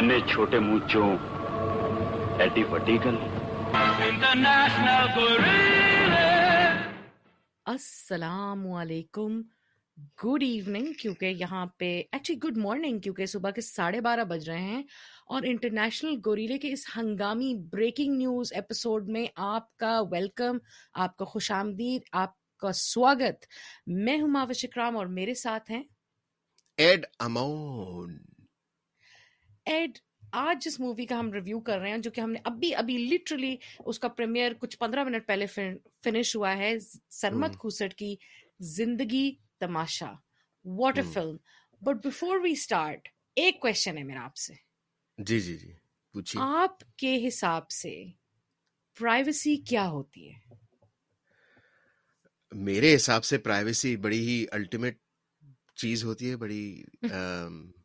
ਐਨੇ چھوٹے ਮੂੰਹ ਚੋਂ ਐਡੀ ਵੱਡੀ ਗੱਲ السلام علیکم۔ گڈ ایوننگ کیونکہ یہاں پہ ایکچولی گڈ مارننگ کیونکہ صبح کے ساڑھے بارہ بج رہے ہیں۔ اور انٹرنیشنل گوریلے کے اس ہنگامی بریکنگ نیوز ایپیسوڈ میں آپ کا ویلکم آپ کا خوش آمدید آپ کا سواگت۔ میں ہوں ماوش اکرام اور میرے ساتھ ہیں۔ ایڈ امون ایڈ آج جس مووی کا ہم ریویو کر رہے ہیں جو کہ ہم نے ابھی ابھی لٹرلی اس کا پریمیئر کچھ پندرہ منٹ پہلے فنش ہوا ہے سرمت hmm. کھوسٹ کی زندگی تماشا۔ What a film but before we start ایک کوشچن ہے میرا آپ سے۔ جی جی جی آپ کے حساب سے پرائیویسی کیا ہوتی ہے؟ میرے حساب سے پرائیویسی بڑی ہی الٹیمیٹ چیز ہوتی ہے بڑی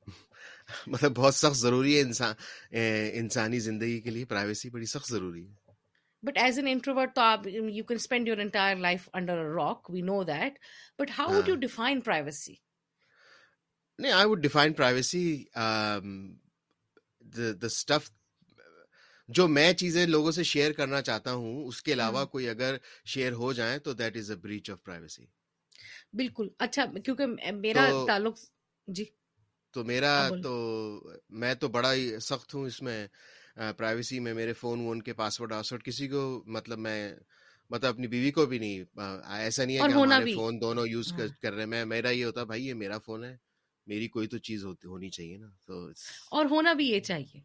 مطلب بہت سخت ضروری ہے انسان انسانی زندگی کے لیے پرائیویسی بڑی سخت ضروری ہے۔ بٹ ایز این انٹروورٹ تو آپ you can spend your entire life under rock we know that but how would you define privacy نہیں I would define privacy the stuff جو میں چیزیں لوگوں سے شیئر کرنا چاہتا ہوں اس کے علاوہ hmm. کوئی اگر شیئر ہو جائیں تو that is a breach of privacy بالکل۔ اچھا کیونکہ میرا تعلق جی۔ تو میرا ہاں، تو میں تو بڑا ہی سخت ہوں اس میں پرائیویسی میں میرے فون وون کے پاسورڈ واسورڈ کسی کو مطلب میں مطلب اپنی بیوی کو بھی نہیں ایسا نہیں ہے کہ ہمارے فون دونوں یوز ہاں۔ کر رہے ہیں۔ میرا یہ ہوتا بھائی یہ میرا فون ہے میری کوئی تو چیز ہوتی ہونی چاہیے نا۔ تو اور ہونا بھی یہ چاہیے۔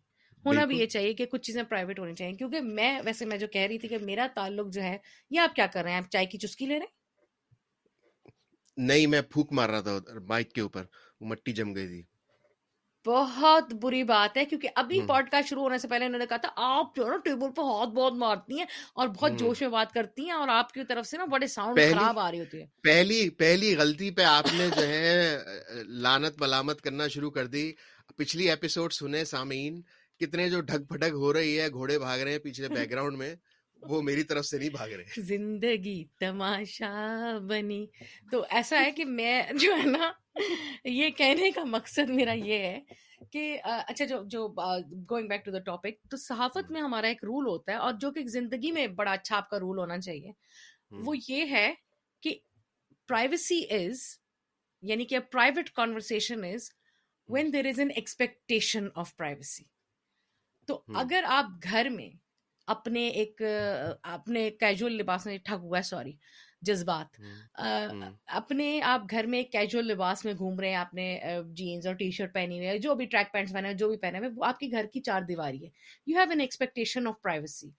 ہونا بھی یہ چاہیے کہ کچھ چیزیں پرائیویٹ ہونی چاہیے۔ کیونکہ میں ویسے میں جو کہہ رہی تھی کہ میرا تعلق جو ہے یہ آپ کیا کر رہے ہیں؟ آپ چائے کی چسکی لے رہے ہیں؟ نہیں میں پھوک مار رہا تھا مائک کے اوپر وہ مٹی جم گئی تھی۔ بہت بری بات ہے کیونکہ ابھی پوڈ کاسٹ شروع ہونے سے پہلے انہوں نے کہا تھا آپ جو ہے نا ٹیبل پہ ہاتھ بہت مارتی ہیں اور بہت جوش میں بات کرتی ہیں اور آپ کی طرف سے نا بڑے ساؤنڈ خراب آ رہی ہوتی ہے پہلی پہلی غلطی پہ آپ نے جو ہے لانت ملامت کرنا شروع کر دی۔ پچھلی ایپیسوڈ سنے سامعین کتنے جو ڈھک پھٹک ہو رہی ہے گھوڑے بھاگ رہے ہیں پیچھے بیک گراؤنڈ میں۔ وہ میری طرف سے نہیں بھاگ رہے۔ زندگی تماشا بنی۔ تو ایسا ہے کہ میں جو ہے نا یہ کہنے کا مقصد میرا یہ ہے کہ اچھا جو جو going back to the topic تو صحافت میں ہمارا ایک رول ہوتا ہے اور جو کہ زندگی میں بڑا اچھا آپ کا رول ہونا چاہیے۔ وہ یہ ہے کہ پرائیویسی از یعنی کہ private conversation is when there is an expectation of privacy تو اگر آپ گھر میں اپنے ایک اپنے کیجول لباس میں ٹھگ ہوا ہے سوری جذبات۔ اپنے آپ گھر میں ایک کیجول لباس میں گھوم رہے ہیں آپ نے جینس اور ٹی شرٹ پہنی ہوئی ہے جو بھی ٹریک پینٹس پہنے ہوئے جو بھی پہنے ہوئے وہ آپ کے گھر کی چار دیواری ہے۔ You have an expectation of privacy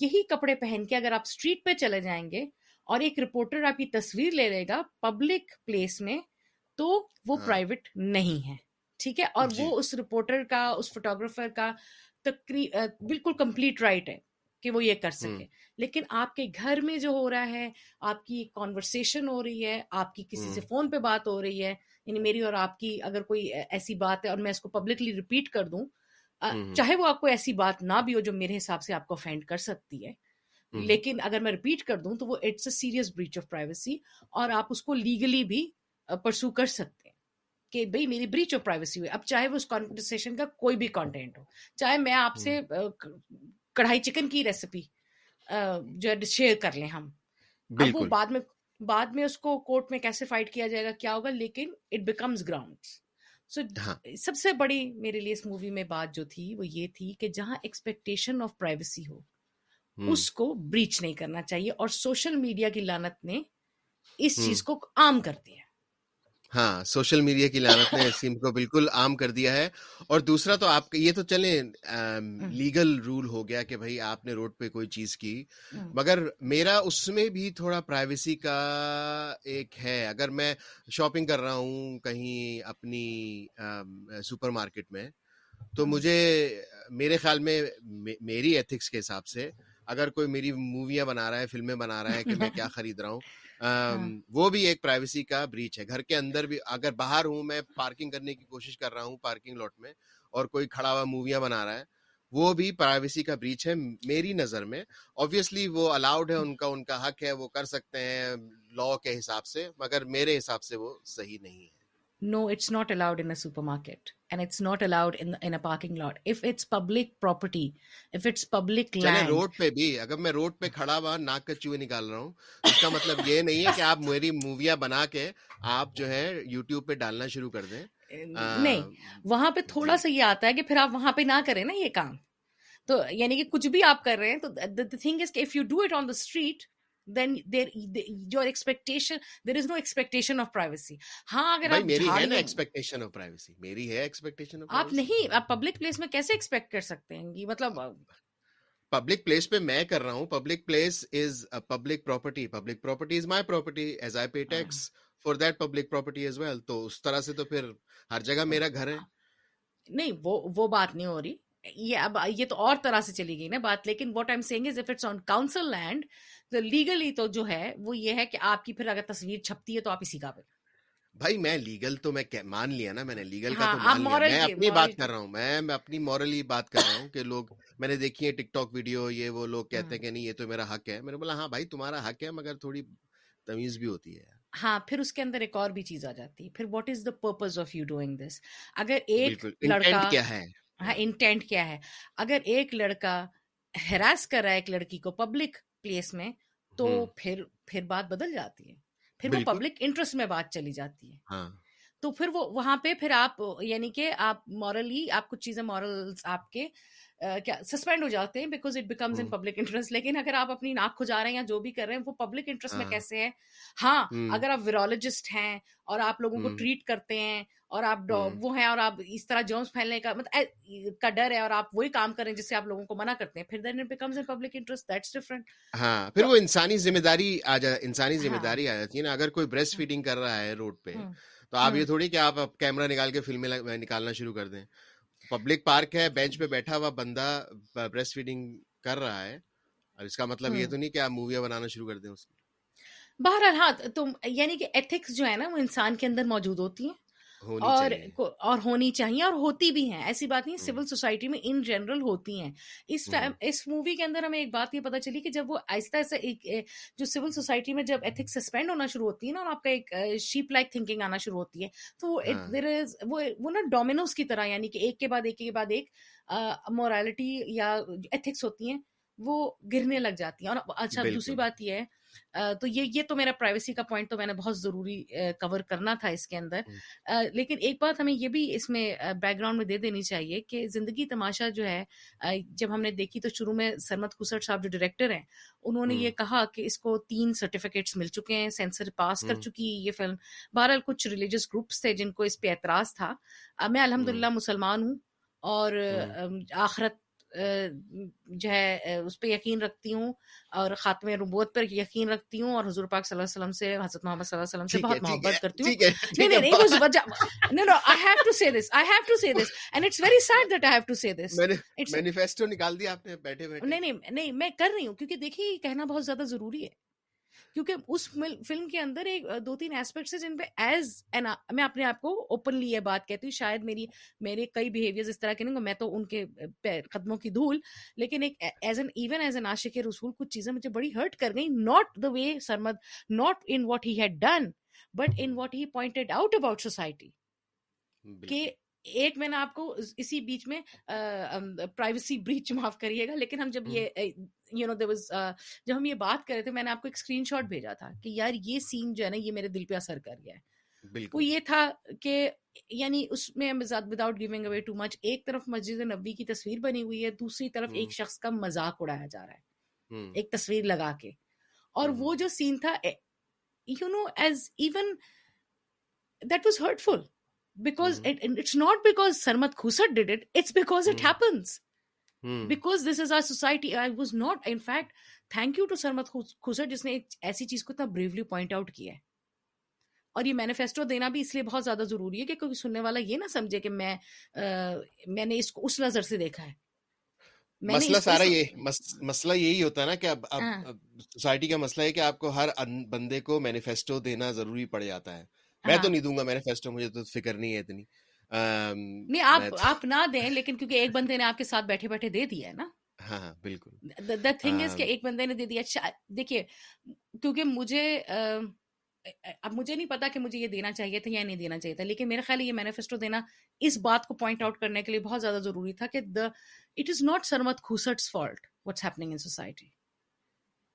یہی کپڑے پہن کے اگر آپ اسٹریٹ پہ چلے جائیں گے اور ایک رپورٹر آپ کی تصویر لے لے گا پبلک پلیس میں تو وہ ہاں۔ پرائیویٹ نہیں ہے ٹھیک ہے؟ اور جی۔ وہ اس رپورٹر کا اس فوٹوگرافر کا تقریب بالکل کمپلیٹ رائٹ ہے کہ وہ یہ کر سکے۔ لیکن آپ کے گھر میں جو ہو رہا ہے آپ کی کانورسیشن ہو رہی ہے آپ کی کسی سے فون پہ بات ہو رہی ہے یعنی میری اور آپ کی اگر کوئی ایسی بات ہے اور میں اس کو پبلکلی ریپیٹ کر دوں چاہے وہ آپ کو ایسی بات نہ بھی ہو جو میرے حساب سے آپ کو افینڈ کر سکتی ہے لیکن اگر میں ریپیٹ کر دوں تو وہ it's a serious breach of privacy اور آپ اس کو لیگلی بھی پرسو کر سکتے کہ بھائی میری بریچ آف پرائیویسی ہوئی اب چاہے وہ اس کانورسیشن کا کوئی بھی کانٹینٹ ہو چاہے میں آپ سے کڑھائی چکن کی ریسیپی جو ہے شیئر کر لیں ہم۔ اب وہ بعد میں بعد میں اس کو کورٹ میں کیسے فائٹ کیا جائے گا کیا ہوگا لیکن اٹ بیکمز گراؤنڈ سو سب سے بڑی میرے لیے اس مووی میں بات جو تھی وہ یہ تھی کہ جہاں ایکسپیکٹیشن آف پرائیویسی ہو اس کو بریچ نہیں کرنا چاہیے اور سوشل میڈیا کی لانت نے اس چیز کو عام کر دیا۔ ہاں سوشل میڈیا کی لانت نے سم کو بالکل عام کر دیا ہے۔ اور دوسرا تو آپ یہ تو چلیں لیگل رول ہو گیا کہ بھائی آپ نے روڈ پہ کوئی چیز کی۔ مگر میرا اس میں بھی تھوڑا پرائیویسی کا ایک ہے۔ اگر میں شاپنگ کر رہا ہوں کہیں اپنی سپر مارکیٹ میں تو مجھے میرے خیال میں میری ایتھکس کے حساب سے اگر کوئی میری موویاں بنا رہا ہے فلمیں بنا رہا ہے کہ میں کیا خرید رہا ہوں ہاں۔ وہ بھی ایک پرائیویسی کا بریچ ہے۔ گھر کے اندر بھی اگر باہر ہوں، میں پارکنگ کرنے کی کوشش کر رہا ہوں پارکنگ لاٹ میں اور کوئی کھڑا ہوا موویاں بنا رہا ہے، وہ بھی پرائیویسی کا بریچ ہے میری نظر میں۔ آبویسلی وہ الاؤڈ ہے، ان کا ان کا حق ہے، وہ کر سکتے ہیں لا کے حساب سے، مگر میرے حساب سے وہ صحیح نہیں ہے۔ no, it's not allowed in a supermarket and it's not allowed in in a parking lot. If it's public property, if it's public land. Road پہ بھی اگر میں روڈ پہ کھڑا ہوا ناک کا چوہے نکال رہا ہوں اس کا مطلب یہ نہیں ہے کہ آپ میری موویاں بنا کے آپ جو ہے یوٹیوب پہ ڈالنا شروع کر دیں نہیں وہاں پہ تھوڑا جی۔ سا یہ آتا ہے کہ پھر آپ وہاں پہ نہ کریں نا یہ کام تو یعنی کہ کچھ بھی آپ کر رہے ہیں تو تھنگ از کہ if you do it on the street then there your expectation there is no expectation of privacy ہاں اگر آپ میری ہے نا ایکسپیکٹیشن آف پرائیویسی میری ہے ایکسپیکٹیشن آپ نہیں آپ پبلک پلیس میں کیسے ایکسپیکٹ کر سکتے ہیں مطلب پبلک پلیس پہ میں کر رہا ہوں public place is public property public property is my property as I pay tax for that public property as well تو اس طرح سے تو پھر ہر جگہ میرا گھر ہے نہیں وہ وہ بات نہیں ہو رہی یہ اب یہ تو اور طرح سے چلی گئی نا بات لیکن what I saying is if it's on council land تو لیگلی تو جو ہے وہ یہ ہے کہ آپ کی پھر اگر تصویر چھپتی ہے تو آپ اسی کا قابل بھائی میں لیگل تو میں مان لیا نا میں نے لیگل کا ہاں، تو مان لیا۔ میں اپنی بات کر رہا ہوں میں اپنی مورلی بات کر رہا ہوں کہ لوگ میں نے دیکھی ہے ٹک ٹاک ویڈیو یہ وہ لوگ ہاں۔ کہتے ہیں کہ نہیں یہ تو میرا حق ہے۔ میں نے بولا ہاں بھائی تمہارا حق ہے مگر تھوڑی تمیز بھی ہوتی ہے۔ ہاں پھر اس کے اندر ایک اور بھی چیز آ جاتی۔ ہے پھر what is the purpose of you doing this اگر ایک لڑکا کیا ہے؟ ہاں انٹینٹ کیا ہے؟ اگر ایک لڑکا ہراس کر رہا ہے ایک لڑکی کو پبلک پلیس میں تو پھر پھر بات بدل جاتی ہے۔ پھر وہ پبلک انٹرسٹ میں بات چلی جاتی ہے۔ تو پھر وہ وہاں پہ پھر آپ یعنی کہ آپ مورلی آپ کچھ چیزیں مورل آپ کے کیا سسپینڈ ہو جاتے ہیں because it becomes in public interest لیکن اگر آپ اپنی ناک کھجا رہے ہیں یا جو بھی کر رہے ہیں وہ پبلک انٹرسٹ میں کیسے ہے ہاں اگر آپ ویرولوجسٹ ہیں اور آپ لوگوں کو ٹریٹ کرتے ہیں اور آپ وہ ہیں اور آپ اس طرح جرمس پھیلنے کا مطلب کا ڈر ہے اور آپ وہی کام کریں جس سے آپ لوگوں کو منع کرتے ہیں۔ پھر then it becomes in public interest that's different ہاں پھر وہ انسانی ذمہ داری آ جا انسانی ہاں۔ ذمہ داری آ جاتی ہے نا۔ اگر کوئی بریسٹ فیڈنگ ہاں۔ کر رہا ہے روڈ پہ ہاں۔ تو آپ یہ تھوڑی کہ آپ کیمرہ نکال کے فلمیں نکالنا شروع کر دیں۔ پبلک پارک ہے بینچ پہ بیٹھا ہوا بندہ بریسٹ فیڈنگ کر رہا ہے۔ اور اس کا مطلب یہ تو نہیں کہ آپ موویاں بنانا شروع کر دیں اس کی بہرحال ہاں تو یعنی کہ ایتھکس جو ہے نا وہ انسان کے اندر موجود ہوتی ہیں۔ اور اور ہونی چاہیے اور ہوتی بھی ہیں۔ ایسی بات نہیں سول سوسائٹی میں ان جنرل ہوتی ہیں۔ اس اس مووی کے اندر ہمیں ایک بات یہ پتا چلی کہ جب وہ آہستہ آہستہ جو سول سوسائٹی میں جب ایتھکس سسپینڈ ہونا شروع ہوتی ہے نا اور آپ کا ایک شیپ لائک تھنکنگ آنا شروع ہوتی ہے تو وہ نا ڈومینوز کی طرح یعنی کہ ایک کے بعد ایک کے بعد ایک مورالٹی یا ایتھکس ہوتی ہیں وہ گرنے لگ جاتی ہیں۔ اور اچھا دوسری بات یہ ہے تو یہ یہ تو میرا پرائیویسی کا پوائنٹ تو میں نے بہت ضروری کور کرنا تھا اس کے اندر۔ لیکن ایک بات ہمیں یہ بھی اس میں بیک گراؤنڈ میں دے دینی چاہیے کہ زندگی تماشا جو ہے جب ہم نے دیکھی تو شروع میں سرمت کسر صاحب جو ڈائریکٹر ہیں انہوں نے یہ کہا کہ اس کو تین سرٹیفکیٹس مل چکے ہیں سینسر پاس کر چکی یہ فلم بہرحال کچھ ریلیجس گروپس تھے جن کو اس پہ اعتراض تھا۔ میں الحمد مسلمان ہوں اور آخرت جو ہے اس پہ یقین رکھتی ہوں اور خاتمے ربوت پر یقین رکھتی ہوں اور حضور پاک صلی اللہ علیہ وسلم سے حضرت محمد صلی اللہ علیہ وسلم سے بہت محبت کرتی ہوں۔ نہیں نہیں نہیں نو نو آئی have to say this I have to say this and it's very sad that I have to say this manifesto نکال دیا آپ نے بیٹھے بیٹھے۔ نہیں نہیں نہیں میں کر رہی ہوں کیونکہ دیکھیے کہنا بہت زیادہ ضروری ہے۔ کیونکہ اس فلم کے اندر ایک دو تین ایسپیکٹس ہیں جن پہ ایز میں اپنے آپ کو اوپنلی یہ بات کہتی ہوں، شاید میری، میرے کئی بیہیویئرز اس طرح کے نہیں ہوں، میں تو ان کے قدموں کی دھول، لیکن ایک as an even as an عاشق رسول کچھ چیزیں مجھے بڑی ہرٹ کر گئیں not the way Sarmad not in what had done but in what he pointed out about society کہ ایک میں نے آپ کو اسی بیچ میں پرائیویسی بریچ معاف کریے گا لیکن ہم جب یہ یو نو دیر واز جب ہم یہ بات کر رہے تھے میں نے آپ کو ایک اسکرین شاٹ بھیجا تھا کہ یار یہ سین جو ہے نا یہ میرے دل پہ اثر کر گیا ہے۔ وہ یہ تھا کہ یعنی اس میں without giving away too much ایک طرف مسجد نبی کی تصویر بنی ہوئی ہے دوسری طرف ایک شخص کا مذاق اڑایا جا رہا ہے ایک تصویر لگا کے۔ اور وہ جو سین تھا you know as even that was hurtful because mm. it, it's not because Sarmat Khusat did it, it's because mm. it happens. Mm. Because this is our society. I was not, in fact, thank you to Sarmat Khusat جس نے ایک ایسی چیز کو اتنا Barelvi point out کیا اور یہ مینیفیسٹو دینا بھی اس لیے بہت زیادہ ضروری ہے کہ کوئی سننے والا یہ نہ سمجھے کہ میں میں نے اس کو اس نظر سے دیکھا ہے مسئلہ سارا یہ مسئلہ یہی ہوتا ہے نا کہ سوسائٹی کا مسئلہ ہے کہ آپ کو ہر بندے کو مینیفیسٹو دینا ضروری پڑ جاتا ہے میں ہاں۔ تو نہیں دوں گا مینیفیسٹو مجھے تو فکر نہیں ہے اتنی۔ نہیں آپ آپ نہ دیں لیکن کیونکہ ایک بندے نے آپ کے ساتھ بیٹھے بیٹھے دے دیا ہے نا۔ ہاں, ہاں، بالکل۔ ایک بندے نے دے دیا۔ اچھا، دیکھیے کیونکہ مجھے اب مجھے نہیں پتا کہ مجھے یہ دینا چاہیے تھا یا نہیں دینا چاہیے تھا لیکن میرا خیال یہ مینیفیسٹو دینا اس بات کو پوائنٹ آؤٹ کرنے کے لیے بہت زیادہ ضروری تھا کہ the it is not Sarmad خوسٹ fault what's happening in society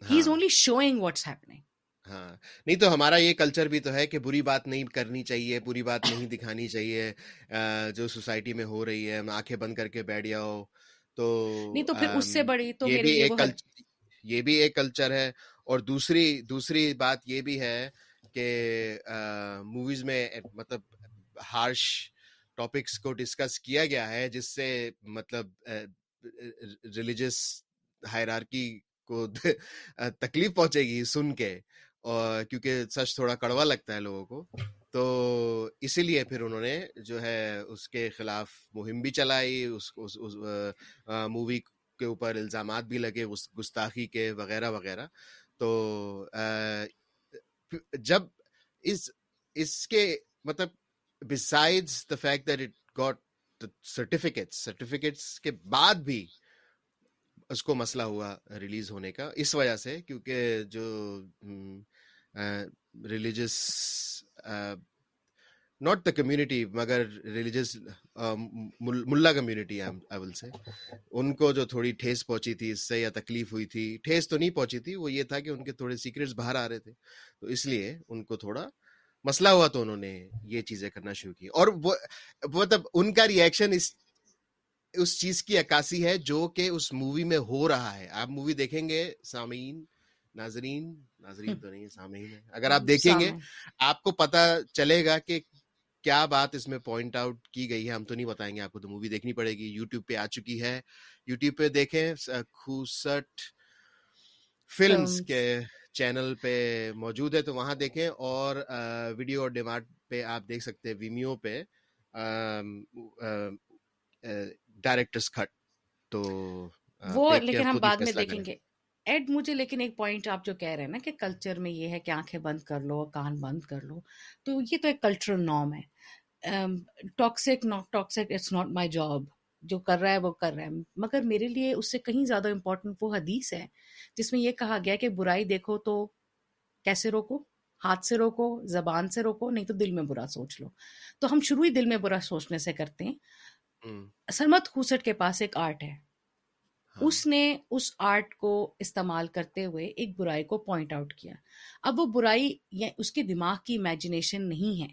he is only showing what's happening ہاں نہیں تو ہمارا یہ کلچر بھی تو ہے کہ بری بات نہیں کرنی چاہیے بری بات نہیں دکھانی چاہیے جو سوسائٹی میں ہو رہی ہے آنکھیں بند کر کے بیٹھ جاؤ۔ تو نہیں تو پھر اس سے بڑی تو یہ بھی ایک یہ بھی ایک کلچر ہے۔ اور دوسری دوسری بات یہ بھی ہے کہ موویز میں مطلب ہارش ٹاپکس کو ڈسکس کیا گیا ہے جس سے مطلب ریلیجس ہائرارکی کو تکلیف پہنچے گی سن کے۔ اور کیونکہ سچ تھوڑا کڑوا لگتا ہے لوگوں کو، تو اسی لیے پھر انہوں نے جو ہے اس کے خلاف مہم بھی چلائی، اس مووی کے اوپر الزامات بھی لگے گستاخی کے وغیرہ وغیرہ۔ تو جب اس اس کے مطلب besides the fact that it got certificates certificates کے بعد بھی اس کو مسئلہ ہوا ریلیز ہونے کا، اس وجہ سے کیونکہ جو ریلیجس ناٹ دا کمیونٹی مگر ریلیجس ملا کمیونٹی سے ان کو جو تھوڑی ٹھیس پہنچی تھی، اس سے یا تکلیف ہوئی تھی، ٹھیس تو نہیں پہنچی تھی، وہ یہ تھا کہ ان کے تھوڑے سیکرٹس باہر آ رہے تھے۔ تو اس لیے ان کو تھوڑا مسئلہ ہوا تو انہوں نے یہ چیزیں کرنا شروع کی۔ اور وہ مطلب ان کا ریئیکشن اس اس چیز کی عکاسی ہے جو کہ اس مووی میں ہو رہا ہے۔ آپ مووی دیکھیں گے، سامعین ناظرین ناظرین تو نہیں سامعین ہے اگر آپ دیکھیں گے آپ کو پتا چلے گا کہ کیا بات اس میں پوائنٹ آؤٹ کی گئی ہے۔ ہم تو نہیں بتائیں گے آپ کو تو مووی دیکھنی پڑے گی۔ یوٹیوب پہ آ چکی ہے۔ یوٹیوب پہ دیکھیں خوسٹ فلمس کے چینل پہ موجود ہے تو وہاں دیکھیں۔ اور ویڈیو اور ڈیمارٹ پہ آپ دیکھ سکتے ہیں ویمیو پہ ڈائریکٹرس کھٹ تو وہ لیکن ہم بعد میں دیکھیں گے۔ ایڈ مجھے لیکن ایک پوائنٹ آپ جو کہہ رہے ہیں نا کہ کلچر میں یہ ہے کہ آنکھیں بند کر لو کان بند کر لو تو یہ تو ایک کلچرل نارم ہے۔ Toxic not toxic it's not my job جو کر رہا ہے وہ کر رہا ہے۔ مگر میرے لیے اس سے کہیں زیادہ امپورٹنٹ وہ حدیث ہے جس میں یہ کہا گیا کہ برائی دیکھو تو کیسے روکو؟ ہاتھ سے روکو زبان سے روکو نہیں تو دل میں برا سوچ لو۔ تو ہم شروع ہی دل میں برا سوچنے سے کرتے ہیں۔ سرمت خوسٹ کے پاس ایک آرٹ ہے۔ اس نے اس آرٹ کو استعمال کرتے ہوئے ایک برائی کو پوائنٹ آؤٹ کیا۔ اب وہ برائی یا اس کے دماغ کی امیجنیشن نہیں ہے۔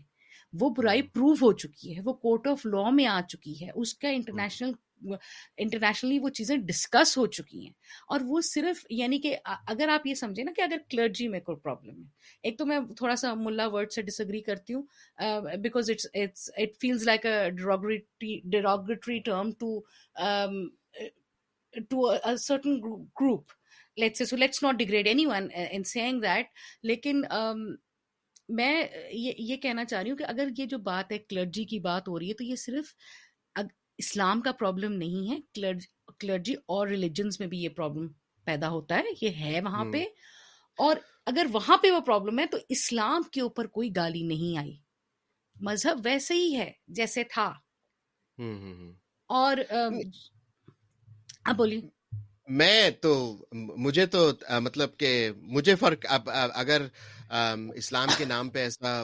وہ برائی پروو ہو چکی ہے۔ وہ کورٹ آف لا میں آ چکی ہے۔ اس کا انٹرنیشنل انٹرنیشنلی وہ چیزیں ڈسکس ہو چکی ہیں۔ اور وہ صرف یعنی کہ اگر آپ یہ سمجھیں نا کہ اگر کلرجی میں کوئی پرابلم ہے۔ ایک تو میں تھوڑا سا ملا ورڈ سے ڈس اگری کرتی ہوں۔ Because it's it feels like a derogatory term to to a, a certain group. Let's say so let's not degrade anyone in saying that. لیکن um, میں یہ یہ کہنا چاہ رہی ہوں کہ اگر یہ جو بات ہے کلرجی کی بات ہو رہی ہے تو یہ صرف اسلام کا پرابلم نہیں ہے کلرجی اور ریلیجنس میں بھی یہ پرابلم پیدا ہوتا ہے یہ ہے وہاں پہ اور اگر وہاں پہ وہ پرابلم ہے تو اسلام کے اوپر کوئی گالی نہیں آئی مذہب ویسے ہی ہے جیسے تھا اور بولیے۔ میں تو مجھے تو مطلب کہ مجھے فرق اب اگر اسلام کے نام پہ ایسا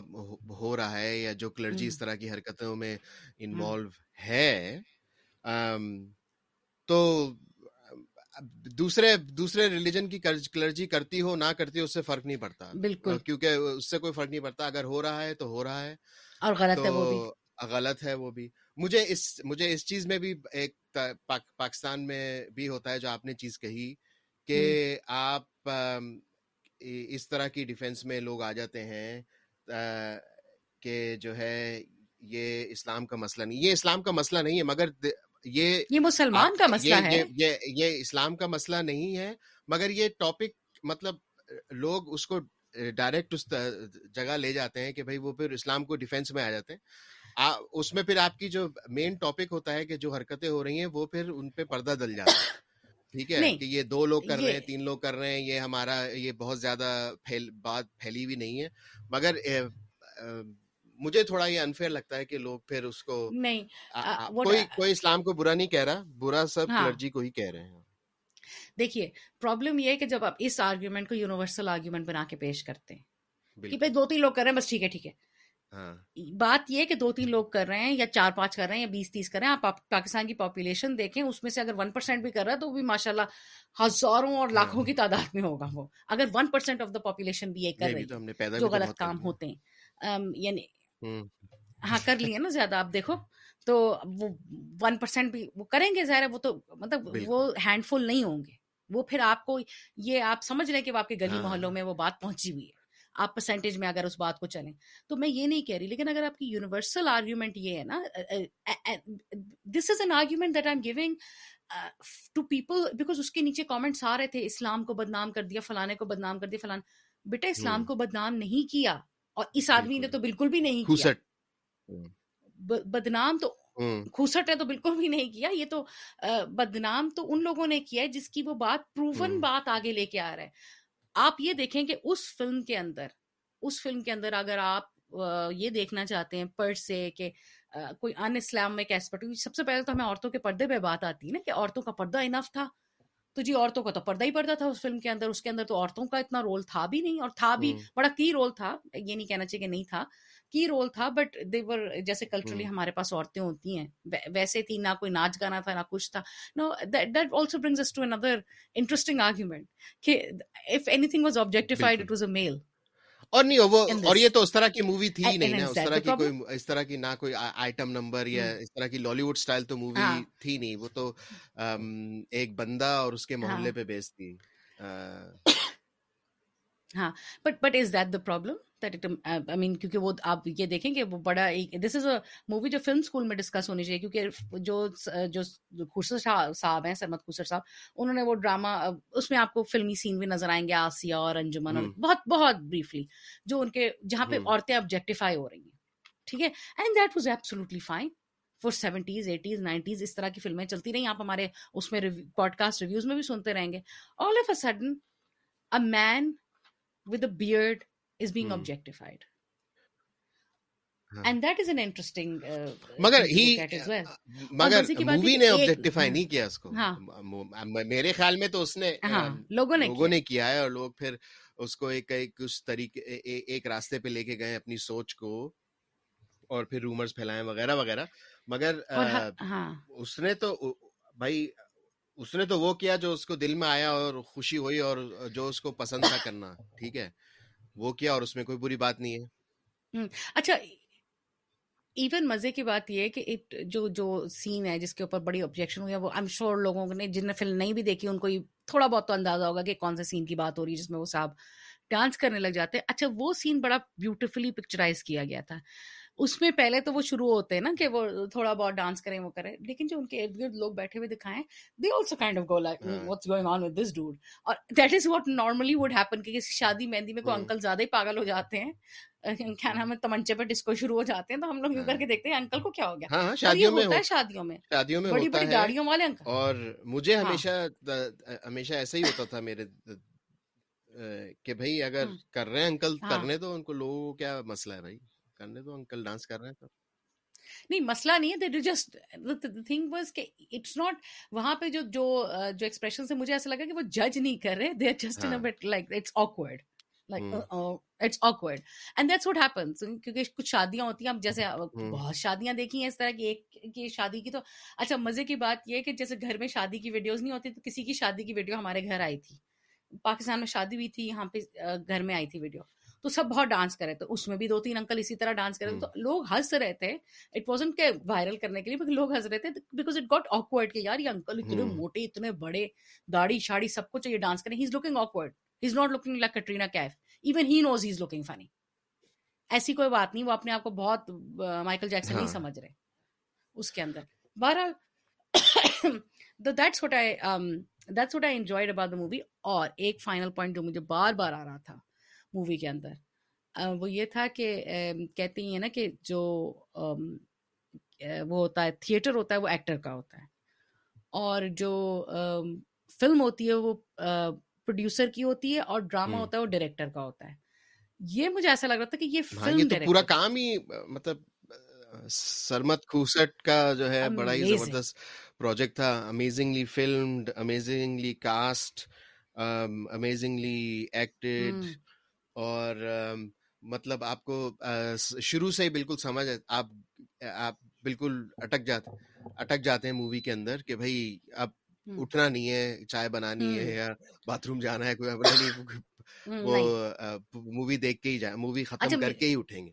ہو رہا ہے یا جو کلرجی اس طرح کی حرکتوں میں انوالو ہے تو دوسرے دوسرے ریلیجن کی کلرجی کرتی ہو نہ کرتی ہو اس سے فرق نہیں پڑتا۔ بالکل۔ کیونکہ اس سے کوئی فرق نہیں پڑتا۔ اگر ہو رہا ہے تو ہو رہا ہے۔ اور غلط ہے وہ بھی۔ غلط ہے وہ بھی۔ مجھے اس مجھے اس چیز میں بھی ایک پاکستان میں بھی ہوتا ہے جو آپ نے چیز کہی کہ آپ اس طرح کی ڈیفینس میں لوگ آ جاتے ہیں کہ جو ہے یہ اسلام کا مسئلہ نہیں یہ اسلام کا مسئلہ نہیں ہے مگر یہ یہ مسلمان کا مسئلہ ہے۔ یہ یہ اسلام کا مسئلہ نہیں ہے مگر یہ ٹاپک مطلب لوگ اس کو ڈائریکٹ اس جگہ لے جاتے ہیں کہ بھائی وہ پھر اسلام کو ڈیفینس میں آ جاتے ہیں۔ اس میں پھر آپ کی جو مین ٹاپک ہوتا ہے کہ جو حرکتیں ہو رہی ہیں وہ پھر ان پہ پردہ دل جاتا ہے۔ ٹھیک ہے؟ کہ یہ دو لوگ کر رہے ہیں تین لوگ کر رہے ہیں یہ ہمارا یہ بہت زیادہ بات پھیلی ہوئی نہیں ہے۔ مگر مجھے تھوڑا یہ انفیئر لگتا ہے کہ لوگ پھر اس کو نہیں کوئی کوئی اسلام کو برا نہیں کہہ رہا برا سب کلرجی کو ہی کہہ رہے ہیں۔ دیکھیے پرابلم یہ ہے کہ جب آپ اس آرگیومنٹ کو یونیورسل آرگیومنٹ بنا کے پیش کرتے ہیں کہ بھائی دو تین لوگ کر رہے ہیں بس ٹھیک ہے ٹھیک ہے۔ ہاں بات یہ کہ دو تین لوگ کر رہے ہیں یا چار پانچ کر رہے ہیں یا بیس تیس کر رہے ہیں آپ پاکستان کی پاپولیشن دیکھیں اس میں سے اگر ون پرسینٹ بھی کر رہا ہے تو بھی ماشاء اللہ ہزاروں اور لاکھوں کی تعداد میں ہوگا وہ۔ اگر one percent of the population بھی یہ کر رہی جو غلط کام ہوتے ہیں۔ یعنی ہاں کر لیے نا زیادہ آپ دیکھو۔ تو وہ ون پرسینٹ بھی وہ کریں گے ظاہر ہے وہ تو مطلب وہ ہینڈ فل نہیں ہوں گے۔ وہ پھر آپ کو یہ آپ سمجھ رہے کہ وہ آپ کے گلی ہاں۔ محلوں میں وہ بات پہنچی ہوئی ہے۔ آپ پرسینٹیج میں اگر اس بات کو چلیں۔ تو میں یہ نہیں کہہ رہی لیکن اگر آپ کی یونیورسل آرگیومنٹ یہ ہے نا this is an argument that I am giving to people because اس کے نیچے کامنٹس آ رہے تھے اسلام کو بدنام کر دیا فلانے کو بدنام کر دیا فلان بیٹا اسلام کو بدنام نہیں کیا اور اس آدمی نے تو بالکل بھی نہیں کیا۔ بدنام تو کھوسٹ ہے تو بالکل بھی نہیں کیا یہ تو بدنام تو ان لوگوں نے کیا ہے جس کی وہ بات پروون بات آگے لے کے آ رہا ہے آپ یہ دیکھیں کہ اس فلم کے اندر اس فلم کے اندر اگر آپ یہ دیکھنا چاہتے ہیں پر سے کہ کوئی ان اسلام میں ایسپیکٹ سب سے پہلے تو ہمیں عورتوں کے پردے پہ بات آتی ہے نا کہ عورتوں کا پردہ انف تھا۔ تو جی عورتوں کا تو پردہ ہی پردہ تھا اس فلم کے اندر اس کے اندر تو عورتوں کا اتنا رول تھا بھی نہیں اور تھا بھی بڑا کی رول تھا یہ نہیں کہنا چاہیے کہ نہیں تھا۔ کی رول تھا بٹ دیور جیسے کلچرلی ہمارے پاس عورتیں ہوتی ہیں۔ ویسے تھی نہ کوئی ناچ گانا تھا نہ کچھ تھا۔ No that also brings us to another interesting argument کہ if anything was objectified it was a male اور نہیں وہ اور یہ تو اس طرح کی مووی تھی نہیں نا اس طرح کی کوئی اس طرح کی نہ کوئی آئٹم نمبر یا اس طرح کی لالی ووڈ سٹائل تو مووی تھی نہیں۔ وہ تو ایک بندہ اور اس کے محلے پہ بیس تھی۔ ہاں۔ But but is that the problem I mean کیونکہ وہ آپ یہ دیکھیں کہ وہ بڑا دس از اے مووی جو فلم اسکول میں ڈسکس ہونی چاہیے کیونکہ جو جو خرسر صاحب ہیں سرمت خسر صاحب انہوں نے وہ ڈرامہ اس میں آپ کو فلمی سین بھی نظر آئیں گے آسیہ اور انجمن اور بہت بہت بریفلی جو ان کے جہاں پہ عورتیں آبجیکٹیفائی ہو رہی ہیں ٹھیک ہے؟ And that was absolutely fine for seventies eighties nineties اس طرح کی فلمیں چلتی رہی آپ ہمارے اس میں پوڈ کاسٹ ریویوز میں بھی سنتے رہیں گے۔ All of a sudden a man with a beard is being objectified. And that is an interesting مگر ہی مگر مووی نے آبجیکٹیفائی نہیں کیا اس کو میرے خیال میں تو اس نے لوگوں نے لوگوں نے کیا ہے اور لوگ پھر اس کو ایک ایک اس طریقے ایک راستے پہ لے کے گئے اپنی سوچ کو اور پھر رومرز پھیلائے وغیرہ وغیرہ مگر اس نے تو بھائی اس نے تو وہ کیا جو اس کو دل میں آیا اور خوشی ہوئی اور جو اس کو پسند تھا کرنا ٹھیک ہے وہ کیا اور اس میں کوئی بری بات نہیں ہے؟ اچھا ایون مزے کی بات یہ ہے کہ جو جو سین ہے جس کے اوپر بڑی آبجیکشن ہوئی ہے، وہ ایم شور لوگوں نے، جن نے فلم نہیں بھی دیکھی، ان کو تھوڑا بہت تو اندازہ ہوگا کہ کون سے سین کی بات ہو رہی ہے جس میں وہ صاحب ڈانس کرنے لگ جاتے ہیں۔ اچھا وہ سین بڑا بیوٹیفلی پکچرائز کیا گیا تھا۔ اس میں پہلے تو وہ شروع ہوتے ہیں نا کہ وہ تھوڑا بہت ڈانس کریں وہ کریں لیکن جو ان کے ارد گرد لوگ بیٹھے ہوئے دکھائیں دے also kind of go like what's going on with this dude اور that is what normally would happen کہ کسی شادی مہندی میں کوئی انکل زیادہ ہی پاگل ہو جاتے ہیں۔ کیا نام ہے؟ تمنچے پہ ڈسکو شروع ہو جاتے ہیں تو ہم لوگ یوں کر کے دیکھتے ہیں انکل کو کیا ہو گیا؟ شادیوں میں ہوتا ہے شادیوں میں۔ شادیوں میں بڑی بڑی گاڑیوں والے انکل اور مجھے ہمیشہ ہمیشہ ایسا ہی ہوتا تھا میرے کہ بھائی اگر کر رہے ہیں انکل کرنے تو ان کو لوگوں کیا مسئلہ ہے بھائی؟ کرنے تو انکل ڈانس کر رہے ہیں تو۔ نہیں مسئلہ نہیں ہے جسٹ تھنگ واز کہ اٹس ناٹ وہاں پہ جو جو جو ایکسپریشن سے مجھے ایسا لگا کہ وہ جج نہیں کر رہے they are just in but like it's awkward like it's awkward and that's what happens کیونکہ کچھ شادیاں ہوتی ہیں اب جیسے بہت شادیاں دیکھی ہیں اس طرح کی ایک کی شادی کی تو اچھا مزے کی بات یہ کہ جیسے گھر میں شادی کی ویڈیوز نہیں ہوتی تو کسی کی شادی کی ویڈیو ہمارے گھر آئی تھی۔ پاکستان میں شادی ہوئی تھی یہاں پہ گھر میں آئی تھی ویڈیو تو سب بہت ڈانس کرے تو اس میں بھی دو تین انکل اسی طرح ڈانس کرے تو لوگ ہنس رہے تھے۔ اٹ وازن کہ وائرل کرنے کے لیے لوگ ہنس رہے تھے بیکاز اٹ گاٹ آکورڈ کہ یار یہ انکل اتنے موٹے اتنے بڑے داڑھی شاڑی سب کچھ یہ ڈانس کریں he is looking awkward he is not looking like Katrina Kaif even he knows he is looking funny ایسی کوئی بات نہیں وہ اپنے آپ کو بہت مائیکل جیکسن نہیں سمجھ رہے۔ اس کے اندر۔ بہرحال that's what I I enjoyed about the movie اور ایک فائنل پوائنٹ جو مجھے بار بار آ رہا تھا۔ مووی کے اندر۔ وہ یہ تھا کہ کہتے ہیں نا کہ جو وہ ہوتا ہے تھیٹر ہوتا ہے وہ ایکٹر کا ہوتا ہے۔ اور جو فلم ہوتی ہے وہ پروڈیوسر کی ہوتی ہے اور ڈرامہ ہوتا ہے وہ ڈائریکٹر کا ہوتا ہے۔ یہ مجھے ایسا لگ رہا تھا کہ یہ فلم پورا کام ہی مطلب سرمت خوسٹ کا جو ہے بڑا ہی زبردست پروجیکٹ تھا۔ Amazingly filmed amazingly cast amazingly acted اور مطلب آپ کو شروع سے ہی بالکل سمجھ آپ آپ بالکل اٹک جاتے اٹک جاتے ہیں مووی کے اندر کہ بھائی اب اٹھنا نہیں ہے چائے بنانی ہے یا باتھ روم جانا ہے کوئی وہ مووی دیکھ کے ہی جائے مووی ختم اچھا، کر کے ہی اٹھیں گے۔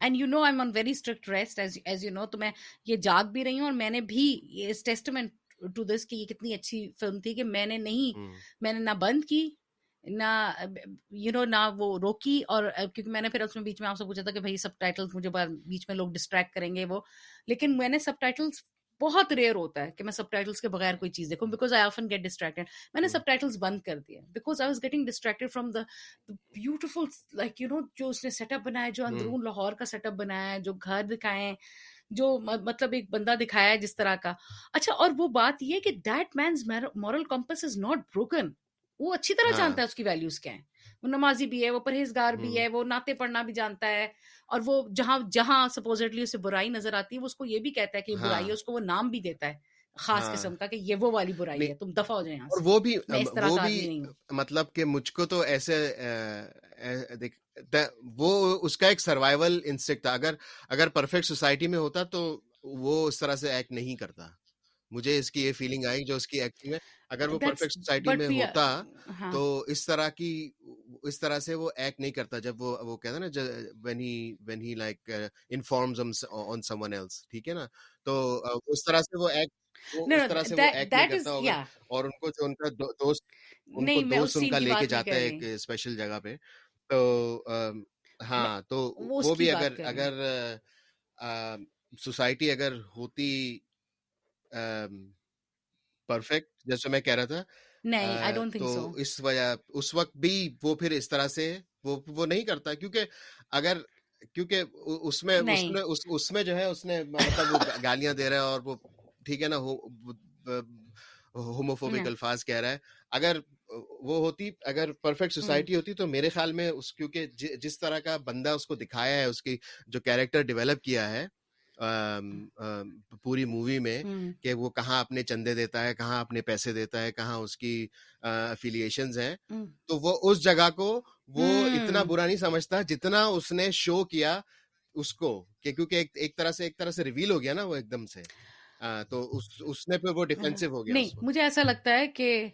And you know I am very strict rest as you know تو میں یہ جاگ بھی رہی ہوں اور میں نے بھی اس ٹیسٹمنٹ ٹو دس کہ یہ کتنی اچھی فلم تھی کہ میں نے نہیں میں نے نہ بند کی نہ یو نو نہ وہ روکی اور کیونکہ میں نے پھر اس میں بیچ میں آپ سے پوچھا تھا کہ بھائی سب ٹائٹلس مجھے بیچ میں لوگ ڈسٹریکٹ کریں گے وہ۔ لیکن میں نے سب ٹائٹلس بہت ریئر ہوتا ہے کہ میں سب ٹائٹلس کے بغیر کوئی چیز دیکھوں because I often get distracted میں نے سب ٹائٹلس بند کر دیا because I was getting distracted from the beautiful like you know جو اس نے سیٹ اپ بنایا جو اندرون لاہور کا سیٹ اپ بنایا ہے جو گھر دکھائے جو مطلب ایک بندہ دکھایا ہے جس طرح کا۔ اچھا اور وہ بات یہ کہ that means moral compass is not broken وہ اچھی طرح ہاں۔ جانتا ہے اس کی ویلیوز کیا ہیں وہ نمازی بھی ہے وہ پرہیزگار بھی ہے وہ ناطے پڑھنا بھی جانتا ہے اور وہ جہاں جہاں سپوزٹلی اسے برائی نظر آتی ہے وہ اس کو یہ بھی کہتا ہے کہ برائی ہے ہاں۔ اس کو وہ نام بھی دیتا ہے خاص ہاں۔ قسم کا کہ یہ وہ والی برائی ہے تم دفع ہو جائیں اور وہ بھی وہ بھی مطلب کہ مجھ کو تو ایسے وہ اس کا ایک سروائیول انسٹنکٹ تھا اگر اگر پرفیکٹ سوسائٹی میں ہوتا تو وہ اس طرح سے ایکٹ نہیں کرتا مجھے اس کی یہ فیلنگ آئی جو اس کی ایکٹنگ ہے اگر وہ پرفیکٹ سوسائٹی میں ہوتا ہاں۔ تو اس طرح کی اس طرح سے وہ ایکٹ نہیں کرتا جب وہ وہ کہتا نا when he when he like informs on someone else ٹھیک ہے نا؟ تو اس طرح سے وہ ایکٹ اور ان کو جو ان کا دوست ان کو دوست ان کا لے کے جاتا ہے ایک اسپیشل جگہ پہ۔ تو ہاں تو وہ بھی اگر اگر سوسائٹی اگر ہوتی پرفیکٹ جیسے میں کہہ رہا تھا تو اس وجہ اس وقت بھی وہ پھر اس طرح سے وہ وہ نہیں کرتا کیونکہ اگر کیونکہ اس میں اس میں جو ہے اس نے مطلب وہ گالیاں دے رہا ہے اور وہ ٹھیک ہے نا ہوموفوبک الفاظ کہہ رہا ہے۔ اگر وہ ہوتی اگر پرفیکٹ سوسائٹی ہوتی تو میرے خیال میں اس کیونکہ جس طرح کا بندہ اس کو دکھایا ہے اس کی جو کیریکٹر ڈیولپ کیا ہے پوری مووی میں کہ وہ کہاں اپنے چندے دیتا ہے کہاں اپنے پیسے دیتا ہے کہاں اس کی افیلیشنز ہیں۔ تو وہ اس جگہ کو وہ اتنا برا نہیں سمجھتا جتنا اس نے شو کیا اس کو کہ کیونکہ ایک طرح سے ایک طرح سے ریویل ہو گیا نا وہ ایک دم سے۔ تو اس نے پھر وہ ڈیفینسو ہو گیا نہیں مجھے ایسا لگتا ہے کہ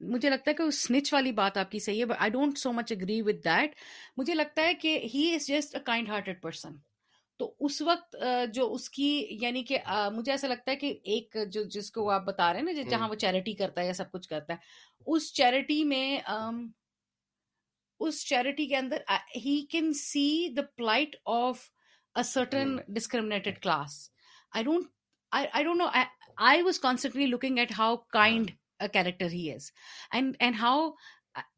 مجھے لگتا ہے کہ اسنچ والی بات آپ کی صحیح ہے I don't so much agree with that مجھے لگتا ہے کہ he is just a kind hearted person تو اس وقت جو اس کی یعنی کہ مجھے ایسا لگتا ہے کہ ایک جو جس کو آپ بتا رہے ہیں نا جہاں وہ چیریٹی کرتا ہے یا سب کچھ کرتا ہے اس چیریٹی میں اس چیریٹی کے اندر he can see the plight of a certain discriminated class. I don't I don't know I was constantly looking at how kind character he is. And and how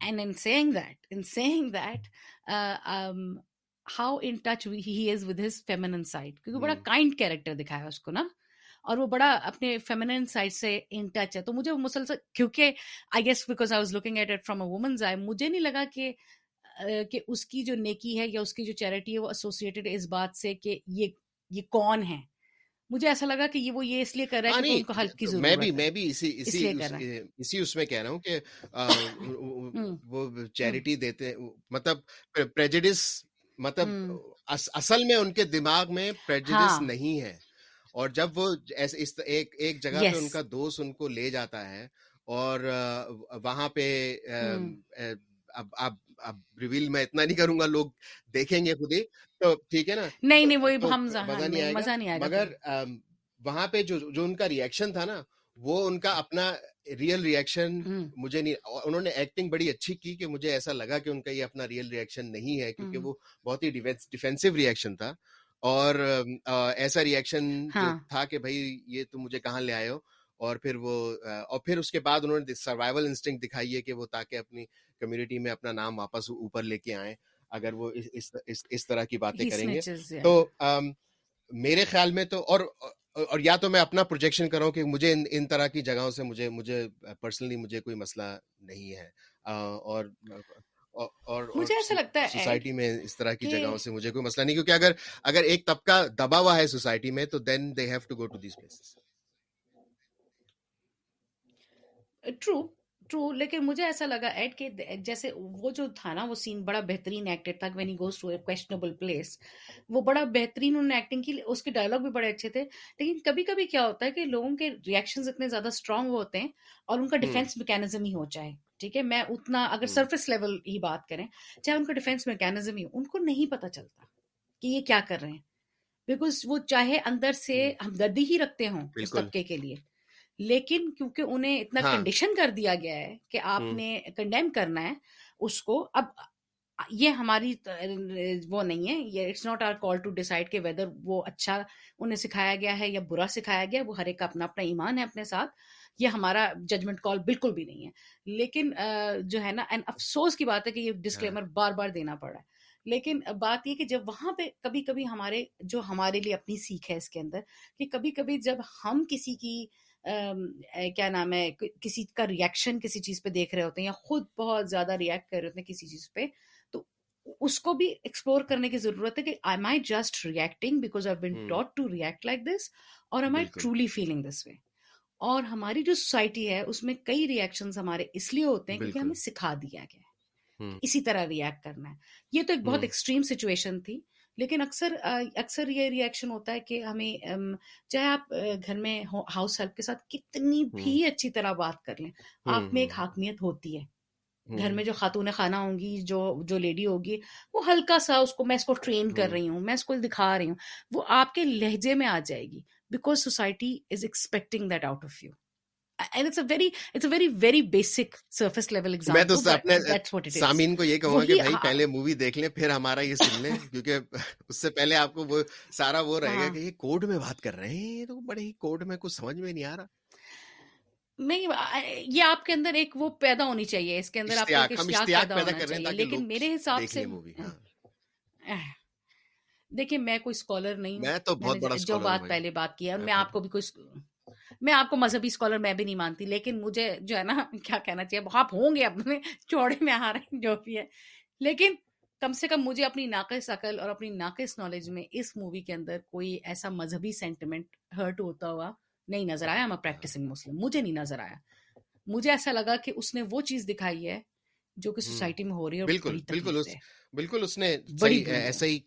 and in seeing that in seeing that how in touch he is with his feminine side کیونکہ بڑا kind character دکھایا اس کو نا اور وہ بڑا اپنے feminine side سے ان ٹچ ہے تو مجھے مسلسل کیونکہ I guess because I was looking at it from a woman's I مجھے نہیں لگا کہ کہ اس کی جو نیکی ہے یا اس کی جو چیریٹی ہے وہ ایسوسیٹیڈ اس بات سے کہ یہ یہ کون ہے مجھے ایسا لگا کہ یہ وہ یہ اس لیے کر رہا ہے کہ ان کو حلق کی ضرورت میں بھی میں بھی اسی اسی اسی اس میں کہہ رہا ہوں کہ وہ چیریٹی دیتے مطلب پریجڈس مطلب اصل میں ان کے دماغ میں ہاں۔ نہیں ہے۔ اور جب وہ ایسے ایک جگہ پہ ان کا دوست ان کو لے جاتا ہے اور وہاں پہ اب اب اب ریویل میں اتنا نہیں کروں گا لوگ دیکھیں گے خود ہی۔ تو ٹھیک ہے نا؟ نہیں نہیں وہی مزہ نہیں آئے گا۔ مگر وہاں پہ جو جو ان کا ریئیکشن تھا نا وہ ان کا اپنا ریئل ریئیکشن مجھے نہیں انہوں نے ایکٹنگ بڑی اچھی کی کہ مجھے ایسا لگا کہ ان کا یہ اپنا ریئل ریئیکشن نہیں ہے کیونکہ وہ بہت ہی ڈیفینسو ریئیکشن تھا۔ اور ایسا ریئیکشن ہاں۔ تھا کہ بھائی یہ تم مجھے کہاں لے آئے ہو؟ اور پھر وہ اور پھر اس کے بعد انہوں نے سروائول انسٹنگ دکھائی ہے کہ وہ تاکہ اپنی کمیونٹی میں اپنا نام واپس اوپر لے کے آئیں۔ اگر وہ اس طرح کی باتیں کریں گے۔ تو میرے خیال میں تو اور اور یا تو میں اپنا پروجیکشن کروں کہ مجھے ان ان طرح کی جگہوں سے مجھے مجھے پرسنلی مجھے کوئی مسئلہ نہیں ہے۔ اور اور مجھے ایسا لگتا ہے سوسائٹی میں اس طرح کی جگہوں سے مجھے کوئی مسئلہ نہیں کیونکہ اگر اگر ایک طبقہ دبا ہوا ہے سوسائٹی میں تو then they have to go to these places true true لیکن مجھے ایسا لگا ایڈ کہ جیسے وہ جو تھا نا وہ سین بڑا بہترین ایکٹڈ تھا when he goes to a questionable place وہ بڑا بہترین انہوں نے ایکٹنگ کی اس کے ڈائلاگ بھی بڑے اچھے تھے. لیکن کبھی کبھی کیا ہوتا ہے کہ لوگوں کے ریئیکشنز اتنے زیادہ اسٹرانگ ہوتے ہیں اور ان کا ڈیفینس میکینزم ہی ہو جائے. ٹھیک ہے؟ میں اتنا اگر سرفیس لیول ہی بات کریں چاہے ان کا ڈیفینس میکینزم ہی ان کو نہیں پتا چلتا کہ یہ کیا کر رہے ہیں. بیکاز وہ چاہے اندر سے ہمدردی ہی رکھتے ہوں اس طبقے کے لیے. لیکن کیونکہ انہیں اتنا کنڈیشن ہاں۔ کر دیا گیا ہے کہ آپ نے کنڈیم کرنا ہے اس کو اب یہ ہماری وہ نہیں ہے یہ it's not our call to decide کہ ویدر وہ اچھا انہیں سکھایا گیا ہے یا برا سکھایا گیا وہ ہر ایک کا اپنا اپنا ایمان ہے اپنے ساتھ یہ ہمارا ججمنٹ کال بالکل بھی نہیں ہے لیکن جو ہے نا اینڈ افسوس کی بات ہے کہ یہ ڈسکلیمر ہاں۔ بار بار دینا پڑا ہے لیکن بات یہ کہ جب وہاں پہ کبھی کبھی ہمارے جو ہمارے لیے اپنی سیکھ ہے اس کے اندر کہ کبھی کبھی جب ہم کسی کی کیا نام ہے کسی کا ریئیکشن کسی چیز پہ دیکھ رہے ہوتے ہیں یا خود بہت زیادہ ریئیکٹ کر رہے ہوتے ہیں کسی چیز پہ تو اس کو بھی ایکسپلور کرنے کی ضرورت ہے کہ I I just reacting because I been taught to react like this اور آئی ٹرولی فیلنگ دس وے اور ہماری جو سوسائٹی ہے اس میں کئی ریئیکشن ہمارے اس لیے ہوتے ہیں کیونکہ ہمیں سکھا دیا گیا اسی طرح ریئیکٹ کرنا ہے۔ یہ تو ایک بہت ایکسٹریم سچویشن تھی۔ لیکن اکثر اکثر یہ ریئیکشن ہوتا ہے کہ ہمیں چاہے آپ گھر میں ہاؤس ہیلپ کے ساتھ کتنی بھی اچھی طرح بات کر لیں آپ میں ایک حاکمیت ہوتی ہے۔ گھر میں جو خاتون خانہ ہوں گی جو جو لیڈی ہوگی وہ ہلکا سا اس کو میں اس کو ٹرین کر رہی ہوں میں اس کو دکھا رہی ہوں وہ آپ کے لہجے میں آ جائے گی۔ Because society is expecting that out of you Sameen کو یہ کہوں کہ بھائی پہلے مووی دیکھ لیں پھر ہمارا یہ سن لیں کیونکہ اس سے پہلے آپ کو وہ سارا وہ رہے گا کہ یہ کوڈ میں بات کر رہے ہیں تو بڑے ہی کوڈ میں کچھ سمجھ میں نہیں آ رہا۔ نہیں یہ آپ کے اندر ایک وہ پیدا ہونی چاہیے اس کے اندر آپ پیدا ہونا چاہیے لیکن میرے حساب سے دیکھیں میں کوئی اسکالر نہیں میں تو بڑا جو بات پہلے بات کی ہے میں آپ کو بھی کوئی میں آپ کو مذہبی اسکالر میں بھی نہیں مانتی، لیکن مجھے جو ہے نا، کیا کہنا چاہیے، آپ ہوں گے اپنے چوڑے میں آ رہے ہیں، جو بھی ہے۔ لیکن کم سے کم مجھے اپنی ناقص عقل اور اپنی ناقص نالج میں اس مووی کے اندر کوئی ایسا مذہبی سینٹیمنٹ ہرٹ ہوتا ہوا نہیں نظر آیا۔ میں پریکٹسنگ مسلم مجھے نہیں نظر آیا۔ مجھے ایسا لگا کہ اس نے وہ چیز دکھائی ہے جو کہ سوسائٹی میں ہو رہی ہے بالکل بالکل بالکل اس نے ایسا ہی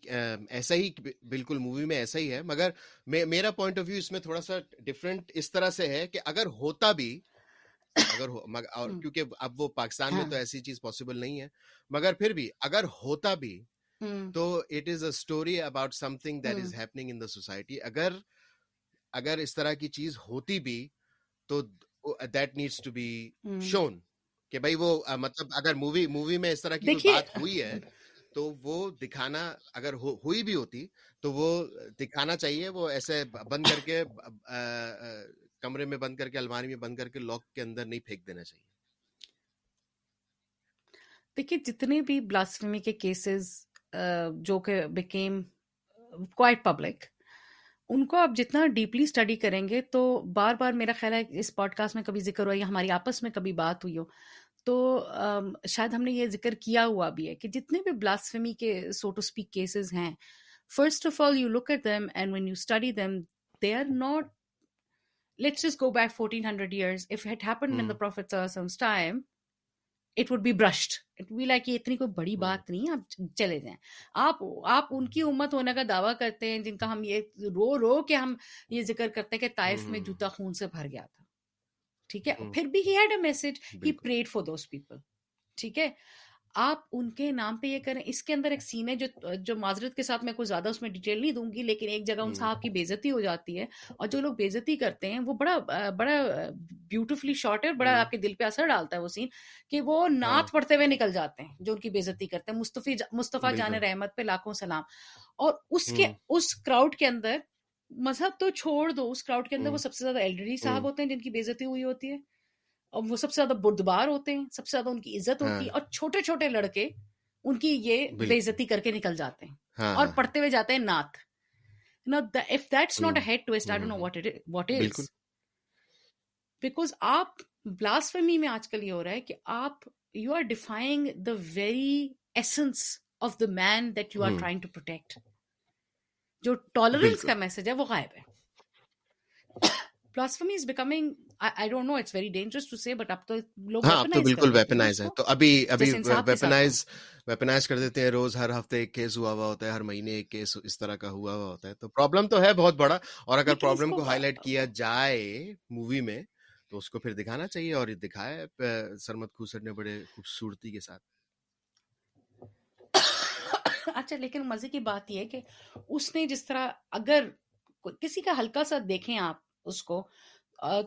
ایسا ہی بالکل مووی میں ایسا ہی ہے۔ مگر میرا پوائنٹ آف ویو اس میں تھوڑا سا ڈفرینٹ اس طرح سے ہے کہ اگر ہوتا بھی اگر اور کیونکہ اب وہ پاکستان میں تو ہاں۔ ایسی چیز پاسبل نہیں ہے۔ مگر پھر بھی اگر ہوتا بھی تو it is a story about something that is happening in the society اگر اگر اس طرح کی چیز ہوتی بھی تو that needs to be shown کہ بھائی وہ مطلب اگر مووی مووی میں اس طرح کی بات ہوئی ہے تو وہ دکھانا اگر ہوئی بھی ہوتی تو وہ دکھانا چاہیے وہ ایسے بند کر کے کمرے میں بند کر کے الماری میں بند کر کے لاک کے اندر نہیں پھینک دینا چاہیے۔ دیکھیے جتنے بھی بلاسفمی کے کیسز جو کہ بیکیم کوائٹ پبلک ان کو آپ جتنا ڈیپلی اسٹڈی کریں گے تو بار بار میرا خیال ہے اس پوڈ کاسٹ میں کبھی ذکر ہوا یا ہماری آپس میں کبھی بات ہوئی ہو۔ تو شاید ہم نے یہ ذکر کیا ہوا بھی ہے کہ جتنے بھی بلاسفمی کے سو ٹو اسپیک کیسز ہیں first of all you look at them and when you study them they are not let's go back fourteen hundred years if it happen in the prophet time it would be brushed it be like یہ اتنی کوئی بڑی بات نہیں آپ چلے جائیں۔ آپ آپ ان کی امت ہونے کا دعویٰ کرتے ہیں جن کا ہم یہ رو رو کے ہم یہ ذکر کرتے ہیں کہ طائف میں جوتا خون سے بھر گیا تھا۔ ٹھیک ہے؟ پھر بھی he had a message he prayed for those people ٹھیک ہے؟ آپ ان کے نام پہ یہ کریں۔ اس کے اندر ایک سین ہے جو جو معذرت کے ساتھ میں کوئی زیادہ اس میں ڈیٹیل نہیں دوں گی لیکن ایک جگہ ان صاحب کی بےزتی ہو جاتی ہے اور جو لوگ بےزتی کرتے ہیں وہ بڑا بڑا بیوٹیفلی شارٹ ہے بڑا آپ کے دل پہ اثر ڈالتا ہے وہ سین کہ وہ۔ نعت پڑھتے ہوئے نکل جاتے ہیں جو ان کی بےزتی کرتے ہیں۔ مصطفی مصطفیٰ جان رحمت پہ لاکھوں سلام۔ اور اس کے اس کراؤڈ کے اندر مذہب تو چھوڑ دو اس کراؤڈ کے اندر وہ سب سے زیادہ ایلڈری صاحب ہوتے ہیں جن کی بےزتی ہوئی ہوتی ہے۔ اور وہ سب سے زیادہ بردبار ہوتے ہیں سب سے زیادہ ان کی عزت ہوتی ہے اور چھوٹے چھوٹے لڑکے ان کی یہ بےزتی کر کے نکل جاتے ہیں اور پڑھتے ہوئے جاتے ہیں نعت۔ If that's not a head to اسٹ I don't know what what is because آپ بلاسفمی میں آج کل یہ ہو رہا ہے کہ آپ you are defining the very essence of the man that you are trying to protect جو ٹالرنس کا میسج ہے وہ غائب ہے۔ Blasphemy is becoming I don't know it's very dangerous to say but اب تو لوگ ہاں اب تو بالکل ویپنائز ہے تو ابھی ابھی ویپنائز ویپنائز کر دیتے ہیں روز ہر ہفتے ایک کیس ہوا ہوا ہوتا ہے ہر مہینے ایک کیس اس طرح کا ہوا ہوا ہوتا ہے۔ تو پرابلم تو ہے بہت بڑا اور اگر پرابلم کو ہائی لائٹ کیا جائے مووی میں تو اس کو پھر دکھانا چاہیے اور دکھایا سرمت کھوسر نے بڑے خوبصورتی کے ساتھ۔ اچھا لیکن مزے کی بات یہ ہے کہ اس نے جس طرح اگر کسی کا ہلکا سا دیکھیں آپ اس کو۔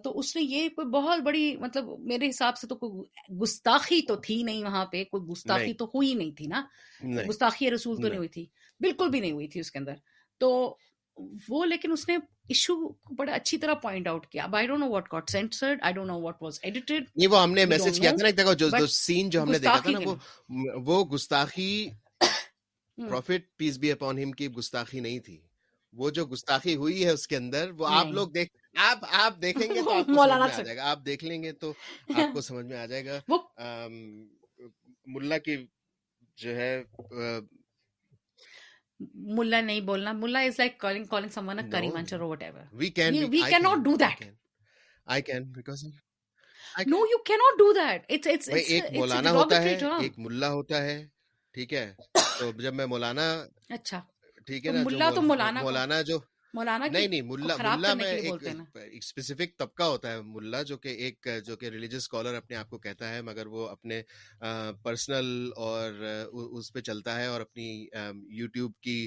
تو اس نے یہ کوئی بہت بڑی مطلب میرے حساب سے تو کوئی گستاخی تو تھی نہیں وہاں پہ کوئی گستاخی تو ہوئی نہیں تھی نا۔ گستاخی رسول تو نہیں ہوئی تھی۔ بالکل بھی نہیں ہوئی تھی اس کے اندر۔ تو وہ لیکن اس نے ایشو کو بڑا اچھی طرح پوائنٹ آؤٹ کیا۔ اب I don't know what got censored I don't know what was edited یہ وہ ہم نے میسج کیا تھا نا ایک جو جو سین جو ہم نے دیکھا تھا نا وہ وہ گستاخی profit piece be upon him کی گستاخی نہیں تھی۔ وہ جو گستاخی ہوئی ہے اس کے اندر وہ آپ لوگ دیکھ آپ آپ دیکھیں گے تو آپ آپ دیکھ لیں گے تو آپ کو سمجھ میں آ جائے گا۔ ملا کی جو ہے ملا نہیں بولنا۔ Mullah is like calling calling someone whatever we can we can not do that I can because no you can not do that it's it's ایک مولانا ہوتا ہے ایک ملا ہوتا ہے ٹھیک ہے تو جب میں مولانا اچھا ٹھیک ہے نا تو مولانا مولانا جو مولانا نہیں نہیں ملا ملا میں ایک اسپیسیفک طبقہ ہوتا ہے ملا جو کہ ایک جو کہ اسکالر اپنے آپ کو کہتا ہے مگر وہ اپنے پرسنل اور اس پہ چلتا ہے اور اپنی یوٹیوب کی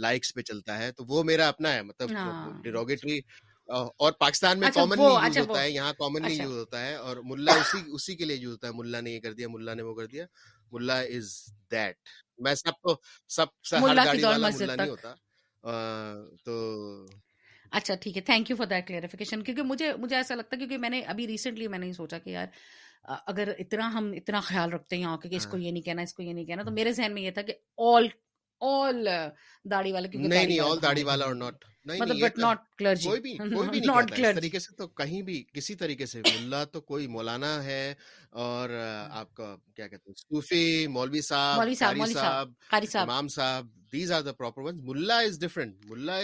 لائکس پہ چلتا ہے۔ تو وہ میرا اپنا ہے مطلب ڈیروگیٹری اور پاکستان میں کامن یوز ہوتا ہے یہاں کامنلی یوز ہوتا ہے اور ملا اسی اسی کے لیے یوز ہوتا ہے۔ ملا نے یہ کر دیا ملا نے وہ کر دیا۔ ملا از دیٹ میں سب کو سب ہر گاڑی والا ملا نہیں ہوتا۔ تو اچھا ٹھیک ہے۔ Thank you for that clarification کیونکہ مجھے مجھے ایسا لگتا ہے کیونکہ میں نے ابھی ریسنٹلی میں نے سوچا کہ یار اگر اتنا ہم اتنا خیال رکھتے ہیں کہ اس ہاں۔ کو یہ نہیں کہنا اس کو یہ نہیں کہنا تو ہاں۔ میرے ذہن میں یہ تھا کہ آل کیونکہ نہیں نہیں آل والا اور ناٹ مطلب کوئی بھی کوئی بھی طریقے سے تو کہیں بھی کسی طریقے سے ملا تو کوئی مولانا ہے اور آپ کا کیا کہتے ہیں صوفی مولوی صاحب مولوی صاحب مولوی صاحب قاری صاحب امام صاحب ملا ملا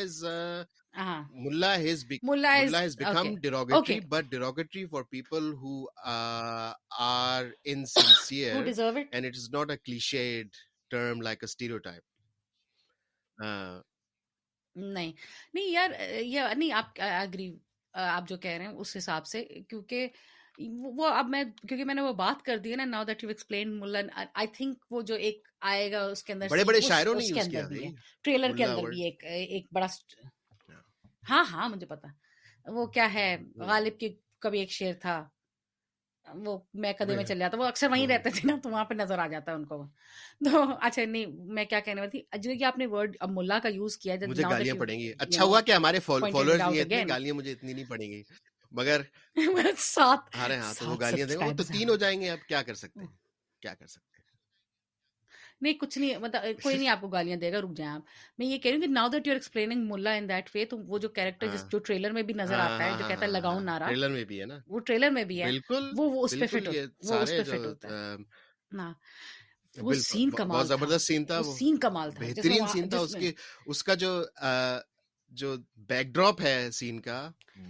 ملا ملا cliched term like a stereotype ہاں۔ نہیں۔ نہیں یار یہ نہیں آپ اگری آپ جو کہہ رہے ہیں اس حساب سے کیونکہ وہ اب میں کیونکہ میں نے وہ بات کر دی ہے نا ناؤ دیٹ یو ایکسپلین ملن آئی تھنک وہ جو ایک آئے گا اس کے اندر بڑے بڑے شاعروں نے ٹریلر کے اندر بھی ایک ایک بڑا ہاں۔, ہاں۔ ہاں مجھے پتا وہ کیا ہے ہاں۔ غالب کی کبھی ایک شعر تھا۔ وہ میں کدے میں چل جاتا وہ اکثر وہیں ہاں۔ رہتے تھے نا تو وہاں پہ نظر آ جاتا ہے ان کو۔ تو اچھا نہیں میں کیا کہنے والی تھی کہ آپ نے ورڈ اب ملا کا یوز کیا ہے مجھے گالیاں پڑیں گی۔ اچھا ہوا کہ ہمارے اتنی گالیاں مجھے اتنی نہیں پڑیں گی۔ مگر سات ہاں ہاں تو وہ گالیاں دیں گے۔ تو تین ہو جائیں گے اب کیا کر سکتے ہیں؟ ہاں۔ کیا کر سکتے نہیں کچھ نہیں مطلب کوئی نہیں آپ کو گالیاں دے گا رک جائیں آپ۔ میں یہ کہہ رہی ہوں کہ ناؤ دیٹ یو ایکسپلیننگ ملا ان دیٹ وے تو وہ جو کیریکٹر ہاں۔ جس جو ٹریلر میں بھی نظر ہاں، آتا ہے جو ہاں، کہتا ہے لگاؤں نارا ٹریلر میں بھی ہے نا۔ وہ ٹریلر میں بھی ہے۔ وہ وہ اس پہ فٹ وہ اس پہ فٹ ہوتا ہے۔ وہ سین کمال زبردست سین تھا وہ سین کمال تھا۔ بہترین سین تھا اس اس کا جو جو بیک ڈراپ ہے سین کا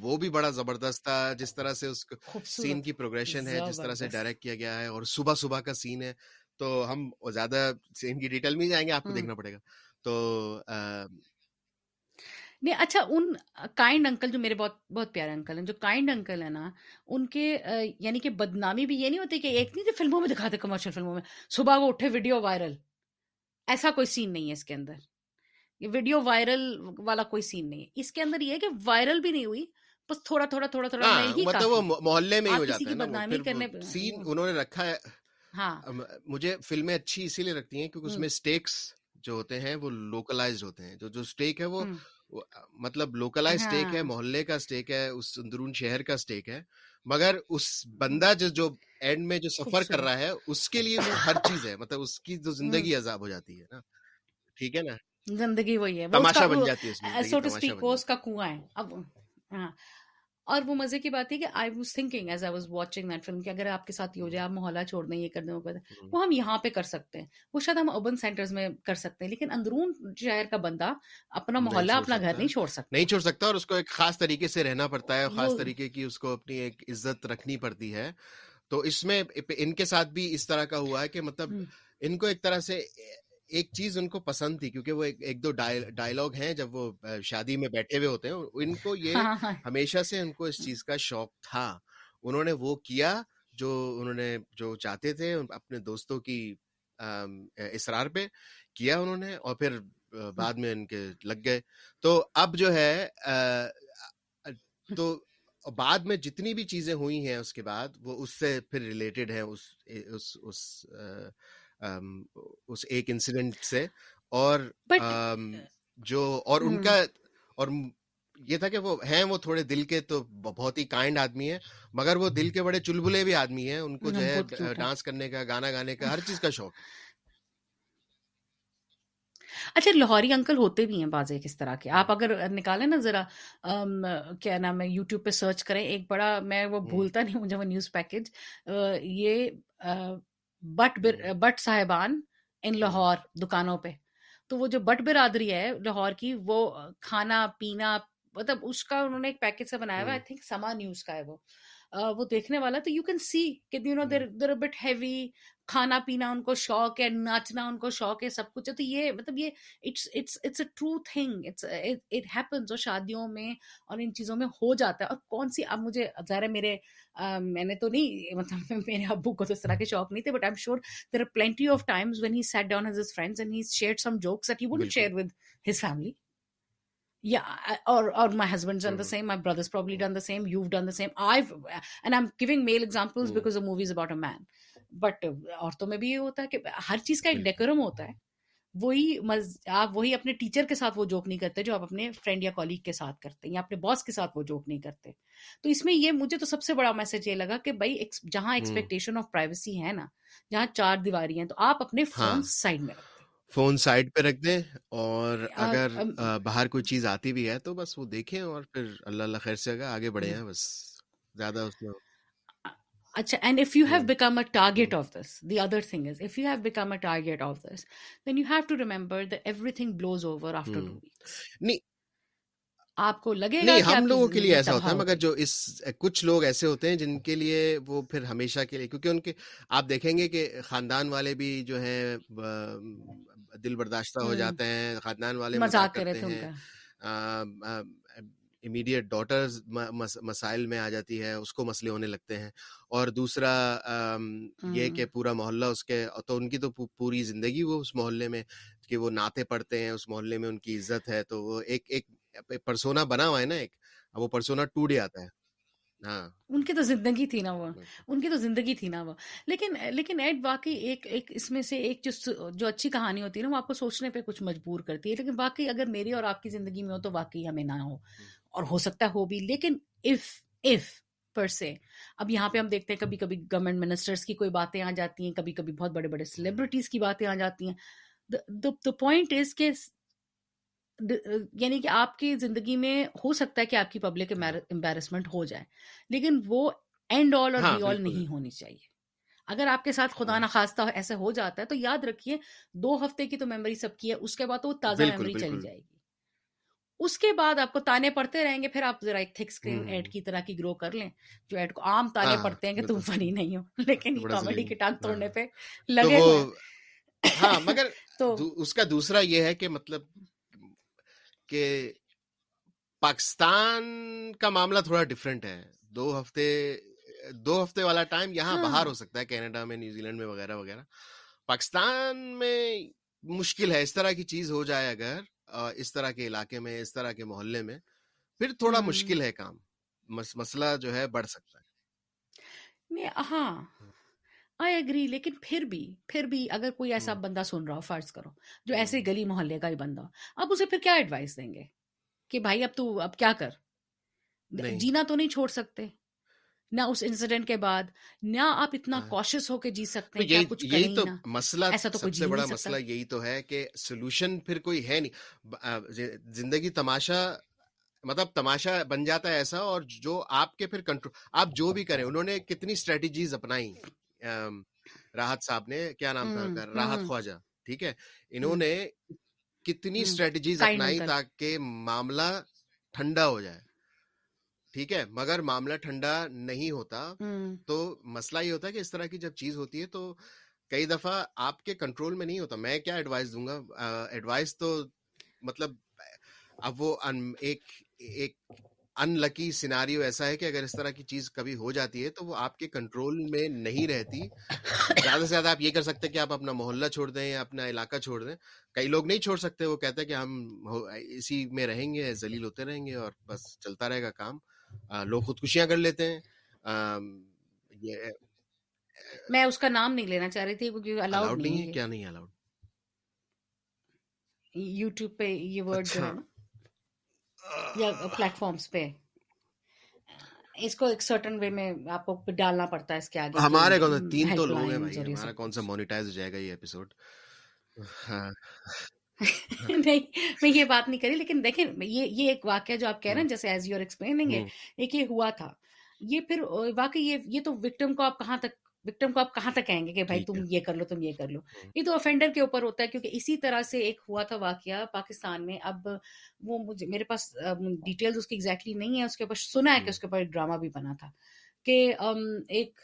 وہ بھی بڑا زبردست تھا۔ جس طرح سے اس سین کی پروگریشن ہے جس طرح سے ڈائریکٹ کیا گیا ہے اور صبح صبح کا سین ہے۔ تو ہم زیادہ ان کی ڈیٹیل میں جائیں گے آپ کو دیکھنا پڑے گا۔ تو نہیں اچھا ان کائنڈ انکل جو میرے بہت بہت پیارے انکل ہیں جو کائنڈ انکل ہیں نا ان کے یعنی کہ بدنامی بھی یہ نہیں ہوتی کہ ایک نہیں جو فلموں میں دکھاتے کمرشل فلموں میں صبح وہ اٹھے ویڈیو وائرل ایسا کوئی سین نہیں ہے اس کے اندر۔ یہ ویڈیو وائرل والا کوئی سین نہیں ہے۔ اس کے اندر یہ ہے کہ وائرل بھی نہیں ہوئی بس تھوڑا تھوڑا تھوڑا تھوڑا ہاں، مطلب محلے میں ہی ہو جاتا ہے بدنامی کرنے سین ہاں۔ انہوں نے رکھا ہے۔ ہاں۔ مجھے فلمیں اچھی اسی لیے لگتی ہیں کیونکہ اس میں اسٹیکس جو ہوتے ہیں وہ لوکلائز ہوتے ہیں۔ جو جو اسٹیک ہے وہ مطلب لوکلائز اسٹیک ہے ہاں۔ محلے کا اسٹیک ہے اس اندرون شہر کا اسٹیک ہے مگر اس بندہ جو جو اینڈ میں جو سفر کر رہا ہے اس کے لیے وہ ہر چیز ہے۔ مطلب اس کی جو زندگی عذاب ہو جاتی ہے نا۔ ٹھیک ہے نا؟ زندگی وہی ہے۔ تماشا بن جاتی ہے اس میں سو ٹو اسپیک اس کا کنواں ہے۔ اب ہاں۔ اور وہ مزے کی بات ہے کہ I was thinking as I was watching that film کہ اگر آپ کے ساتھ یہ ہو جائے آپ محلہ چھوڑ دیں یہ کر دیں وہ کر دیں۔ وہ ہم یہاں پہ کر سکتے ہیں۔ وہ شاید ہم اربن سینٹرز میں کر سکتے ہیں لیکن اندرون شہر کا بندہ اپنا محلہ اپنا گھر نہیں چھوڑ سکتا۔ نہیں چھوڑ سکتا اور اس کو ایک خاص طریقے سے رہنا پڑتا ہے خاص طریقے کی اس کو اپنی ایک عزت رکھنی پڑتی ہے۔ تو اس میں ان کے ساتھ بھی اس طرح کا ہوا ہے کہ مطلب ان کو ایک طرح سے ایک چیز ان کو پسند تھی کیونکہ وہ ایک دو ڈائلگ ہیں جب وہ شادی میں بیٹھے ہوئے ہوتے ہیں ان کو یہ ہاں، ہاں۔ ہمیشہ سے ان کو اس چیز کا شوق تھا انہوں نے وہ کیا جو انہوں نے جو چاہتے تھے اپنے دوستوں کی اصرار پہ کیا انہوں نے اور پھر بعد میں ان کے لگ گئے تو اب جو ہے تو بعد میں جتنی بھی چیزیں ہوئی ہیں اس کے بعد وہ اس سے پھر ریلیٹڈ ہیں اس اس اس اس ایک انسیڈنٹ سے اور جو اور ان کا اور یہ تھا کہ وہ ہیں وہ تھوڑے دل کے تو بہت ہی کائنڈ آدمی ہیں مگر وہ دل کے بڑے چلبلے بھی آدمی ہیں ان کو جو ہے ڈانس کرنے کا گانا گانے کا ہر چیز کا شوق اچھا لاہوری انکل ہوتے بھی ہیں بازے کس طرح کے۔ آپ اگر نکالیں نا ذرا کیا نام ہے یوٹیوب پہ سرچ کریں ایک بڑا میں وہ بھولتا نہیں مجھے وہ نیوز پیکج یہ بٹ بٹ صاحبان ان لاہور دکانوں پہ۔ تو وہ جو بٹ برادری ہے لاہور کی وہ کھانا پینا مطلب اس کا انہوں نے ایک پیکج سے بنایا ہوا آئی تھنک سما نیوز کا ہے وہ۔ وہ دیکھنے والا تو یو کین سی کہ you know there there but heavy کھانا پینا ان کو شوق ہے ناچنا ان کو شوق ہے سب کچھ ہے تو یہ مطلب یہ it's it's it's a true thing it's it happens اور شادیوں میں اور ان چیزوں میں ہو جاتا ہے۔ اور کون سی اب مجھے ظاہر ہے میرے میں نے تو نہیں مطلب میرے ابو کو تو اس طرح کے شوق نہیں تھے but I am sure there are plenty of times when he sat down his his friends and he share some jokes that he share with his family yeah or or my husband's done the same my brother's probably done the same you've done the same i've and i'm giving male examples mm. because the movie is about a man. But عورتوں میں بھی یہ ہوتا ہے کہ ہر چیز کا ایک ڈیکورم ہوتا ہے۔ وہی آپ وہی اپنے ٹیچر کے ساتھ وہ جوک نہیں کرتے جو آپ اپنے فرینڈ یا کالیگ کے ساتھ کرتے یا اپنے باس کے ساتھ وہ جوک نہیں کرتے۔ تو اس میں یہ مجھے تو سب سے بڑا میسج یہ لگا کہ بھائی جہاں ایکسپیکٹیشن آف پرائیویسی ہے نا جہاں چار دیواری ہیں تو آپ اپنے فون سائڈ میں رکھتے فون سائڈ پہ رکھ دیں اور اگر باہر کوئی چیز آتی بھی ہے تو بس وہ دیکھیں اور پھر اللہ اللہ خیر سے آگے بڑھے ہیں بس زیادہ اس میں Achha, and if you have become a target of this, the other thing is, if you have become a target of this, then you have to remember that everything blows over after two weeks. نہیں آپ کو لگے گا ہم لوگوں کے لیے ایسا ہوتا ہے مگر جو اس کچھ لوگ ایسے ہوتے ہیں جن کے لیے وہ پھر ہمیشہ کے لیے کیونکہ ان کے آپ دیکھیں گے کہ خاندان والے بھی جو ہیں دل برداشتہ ہو جاتے ہیں خاندان والے مزاق کرتے ہیں امیڈیٹ ڈاٹر مسائل میں آ جاتی ہے اس کو مسئلے ہونے لگتے ہیں اور دوسرا یہ کہ پورا محلہ اس کے تو ان کی تو پوری زندگی وہ اس محلے میں کہ وہ ناطے پڑتے ہیں اس محلے میں ان کی عزت ہے تو وہ ایک ایک پرسونا بنا ہوا ہے نا ایک وہ پرسونا ٹوٹ جاتا ہے۔ ہاں۔ ان کی تو زندگی تھی نا وہ۔ ان کی تو زندگی تھی نا وہ۔ لیکن لیکن ایڈ واقعی ایک ایک اس میں سے ایک جو جو اچھی کہانی ہوتی ہے نا وہ آپ کو سوچنے پہ کچھ مجبور کرتی ہے۔ لیکن واقعی اگر میری اور آپ کی زندگی میں ہو تو واقعی ہمیں نہ ہو۔ اور ہو سکتا ہے ہو بھی لیکن اف اف پر سے اب یہاں پہ ہم دیکھتے ہیں کبھی کبھی گورنمنٹ منسٹرس کی کوئی باتیں آ جاتی ہیں کبھی کبھی بہت بڑے بڑے سیلیبریٹیز کی باتیں آ جاتی ہیں۔ پوائنٹ از کہ یعنی کہ آپ کی زندگی میں ہو سکتا ہے کہ آپ کی پبلک امبیرسمنٹ ہو جائے لیکن وہ اینڈ آل اور بی آل نہیں ہونی چاہیے۔ اگر آپ کے ساتھ خدا نخواستہ ایسے ہو جاتا ہے تو یاد رکھیے دو ہفتے کی تو میموری سب کی ہے اس کے بعد وہ تازہ میموری چلی جائے گی۔ اس کے بعد آپ کو تانے پڑتے رہیں گے پھر آپ ذرا ایک تھک اسکرین ایڈ کی طرح کی گرو کر لیں۔ جو ایڈ کو عام تانے ہاں، پڑتے ہیں کہ تم فنی نہیں ہو لیکن کامیڈی کی ٹانگ توڑنے پہ لگے ہاں مگر تو اس کا دوسرا یہ ہے کہ مطلب کہ پاکستان کا معاملہ تھوڑا ڈفرینٹ ہے۔ دو ہفتے دو ہفتے والا ٹائم یہاں ہاں۔ باہر ہو سکتا ہے کینیڈا میں نیوزی لینڈ میں وغیرہ وغیرہ۔ پاکستان میں مشکل ہے اس طرح کی چیز ہو جائے اگر اس طرح کے علاقے میں اس طرح کے محلے میں پھر تھوڑا مشکل ہے کام۔ مسئلہ جو ہے بڑھ سکتا ہے۔ ہاں۔ آئی اگری لیکن پھر بھی پھر بھی اگر کوئی ایسا بندہ سن رہا ہو فرض کرو جو ایسے گلی محلے کا ہی بندہ اب اسے پھر کیا ایڈوائس دیں گے؟ کہ بھائی اب تو اب کیا کر؟ جینا تو نہیں چھوڑ سکتے۔ نہ اس انسیڈنٹ کے بعد نہ آپ اتنا کوشش ہاں۔ ہو کے جی سکتے ہیں کچھ یہی تو مسئلہ ایسا تو سب سے بڑا مسئلہ یہی تو ہے کہ سولوشن پھر کوئی ہے نہیں۔ زندگی تماشا مطلب تماشا بن جاتا ہے ایسا اور جو آپ کے پھر کنٹرول آپ جو بھی کریں انہوں نے کتنی اسٹریٹجیز اپنائی۔ راحت صاحب نے کیا نام تھا؟ راحت خواجہ ٹھیک ہے؟ انہوں نے کتنی اسٹریٹجیز اپنائی تاکہ معاملہ ٹھنڈا ہو جائے۔ ٹھیک ہے مگر معاملہ ٹھنڈا نہیں ہوتا تو مسئلہ یہ ہوتا ہے کہ اس طرح کی جب چیز ہوتی ہے تو کئی دفعہ آپ کے کنٹرول میں نہیں ہوتا۔ میں کیا ایڈوائز دوں گا؟ ایڈوائز تو مطلب اب وہ ایک ایک ان لکی سیناریو ایسا ہے کہ اگر اس طرح کی چیز کبھی ہو جاتی ہے تو وہ آپ کے کنٹرول میں نہیں رہتی۔ زیادہ سے زیادہ آپ یہ کر سکتے کہ آپ اپنا محلہ چھوڑ دیں یا اپنا علاقہ چھوڑ دیں۔ کئی لوگ نہیں چھوڑ سکتے وہ کہتے ہیں کہ ہم اسی میں رہیں گے ذلیل ہوتے رہیں گے اور بس چلتا رہے گا کام۔ لوگ خودکشیاں کر لیتے ہیں۔ میں اس کا نام نہیں لینا چاہ رہی تھی کیونکہ الاؤڈ نہیں ہے کیا نہیں الاؤڈ یوٹیوب پہ یہ ورڈ جو ہے یا پلیٹ فارمز پہ۔ اس کو ایک سرٹن وے میں آپ کو ڈالنا پڑتا ہے اس کے آگے ہمارے کون تین تو لوگ ہیں بھائی ہمارا کون سا مونیٹائز ہو جائے گا یہ ایپیسوڈ ہاں۔ نہیں میں یہ بات نہیں کری لیکن دیکھیں یہ یہ ایک واقعہ جو آپ کہہ رہے ہیں جیسے ایز یو ایکسپلیننگ ہے ایک یہ ہوا تھا۔ یہ پھر واقعی یہ یہ تو وکٹم کو آپ کہاں تک وکٹم کو آپ کہاں تک کہیں گے کہ بھائی تم یہ کر لو تم یہ کر لو۔ یہ تو افینڈر کے اوپر ہوتا ہے کیونکہ اسی طرح سے ایک ہوا تھا واقعہ پاکستان میں۔ اب وہ مجھے میرے پاس ڈیٹیلز اس کی ایگزیکٹلی نہیں ہے اس کے اوپر سنا ہے کہ اس کے اوپر ایک ڈرامہ بھی بنا تھا کہ ایک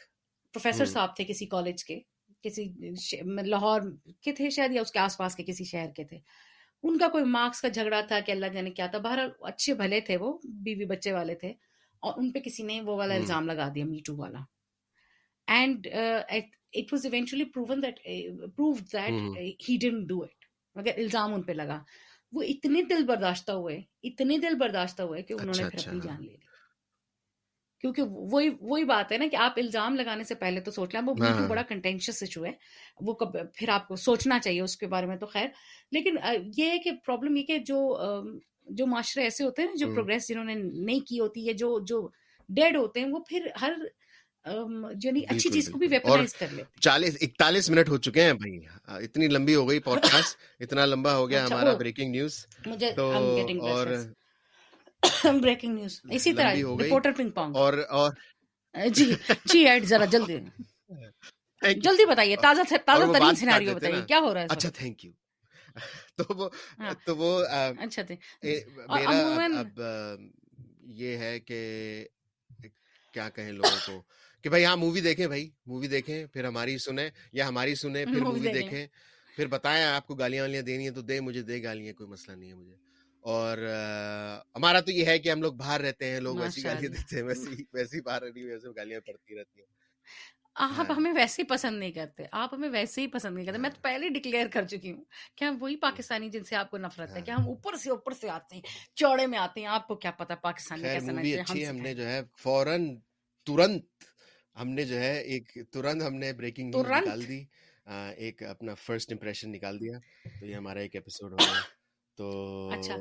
پروفیسر صاحب تھے کسی کالج کے۔ کسی لاہور کے تھے شاید یا اس کے آس پاس کے کسی شہر کے تھے۔ ان کا کوئی مارکس کا جھگڑا تھا کہ اللہ جانے کیا تھا۔ باہر اچھے بھلے تھے وہ بیوی بچے والے تھے اور ان پہ کسی نے وہ والا الزام لگا دیا میٹو والا۔ And it was eventually proven that prove that he done do it مگر الزام ان پہ لگا۔ وہ اتنے دل برداشتہ ہوئے اتنے دل برداشتہ ہوئے کہ انہوں نے پھر اپنی جان لے لی۔ کیونکہ وہی وہی بات ہے نا کہ آپ الزام لگانے سے پہلے تو سوچ لیں وہ بالکل بڑا کنٹینشیس ایشو ہے۔ وہ کب پھر آپ کو سوچنا چاہیے اس کے بارے میں تو خیر۔ لیکن یہ ہے کہ پرابلم یہ کہ جو جو معاشرے ایسے ہوتے ہیں جو پروگرس جنہوں نے نہیں کی ہوتی ہے جو جو ڈیڈ ہوتے ہیں وہ پھر ہر اچھی چیز کو بھی ویپنائز کر لیتے چالیس اکتالیس منٹ ہو چکے ہیں بھائی۔ اتنی لمبی ہو گئی پوڈ کاسٹ اتنا لمبا ہو گیا ہمارا بریکنگ نیوز تو اور بریکنگ نیوز اسی طرح رپورٹر پنگ پونگ اور اور جی جی ایڈ ذرا جلدی جلدی بتائیے تازہ تازہ ترین سیناریو بتائیے کیا ہو رہا ہے اچھا تھینک یو تو وہ۔ تو وہ اچھا میرا اب یہ ہے کہ کیا کہیں لوگوں کو کہ بھائی ہاں مووی دیکھیں بھائی مووی دیکھیں پھر ہماری سنیں یا ہماری سنیں پھر مووی دیکھیں پھر بتائیں آپ کو گالیاں والیاں دینی ہیں تو دے مجھے دے گالیاں کوئی مسئلہ نہیں ہے مجھے اور ہمارا تو یہ ہے کہ ہم لوگ باہر رہتے ہیں لوگ ویسی گالیاں دیتے ہیں ویسی ویسی باہر رہتی ویسے گالیاں پڑتی رہتی ہیں۔ آپ ہاں۔ ہمیں ویسے ہی پسند نہیں کرتے آپ ہمیں ویسے ہی پسند نہیں کرتے۔ میں تو پہلے ڈکلیئر کر چکی ہوں کہ ہم وہی پاکستانی جن سے آپ کو نفرت ہے کہ ہم اوپر سے اوپر سے آتے ہیں چوڑے میں آتے ہیں۔ آپ کو کیا پتا پاکستانی کیسا ہم نے جو ہے فوراً ترنت ہم نے جو ہے ایک ترنت ہم نے بریکنگ نکال دی ایک اپنا فرسٹ امپریشن نکال دیا۔ تو یہ ہمارا ایک ایپیسوڈ ہو گیا۔ تو اچھا۔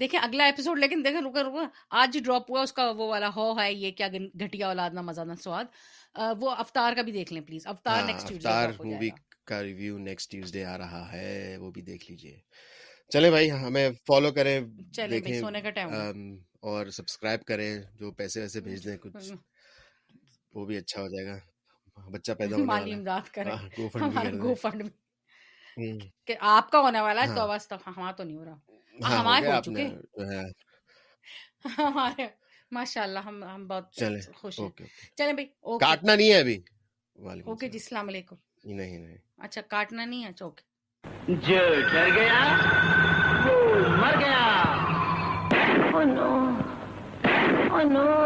دیکھیں اگلا ایپیسوڈ لیکن دیکھیں رکا رکا آج ہی ڈراپ ہوا اس کا وہ والا ہو ہے یہ کیا گھٹیا اولاد نہ مزہ نہ سواد۔ وہ افطار کا بھی دیکھ لیں پلیز افطار نیکسٹ افطار مووی کا ریویو نیکسٹ ٹیوزڈے آ رہا ہے وہ بھی دیکھ لیجیے۔ چلے بھائی ہمیں فالو کریں دیکھیں سونے کا ٹائم اور سبسکرائب کریں جو پیسے ویسے بھیج دیں کچھ وہ بھی اچھا ہو جائے گا۔ بچہ پیدا ہونے مالی امداد کریں۔ گو فنڈ کہ آپ کا ہونے والا ہے تو بس تو ہمارا تو نہیں ہو رہا۔ ہمارے ہو چکے۔ ہمارے۔ ماشاء اللہ ہم ہم بہت خوش ہیں۔ چلیں بھائی کاٹنا نہیں ہے ابھی؟ اوکے جی السلام۔ علیکم۔ نہیں نہیں۔ اچھا کاٹنا نہیں ہے؟ چوک جو ڈر گیا وہ مر گیا۔ Oh no. Oh no.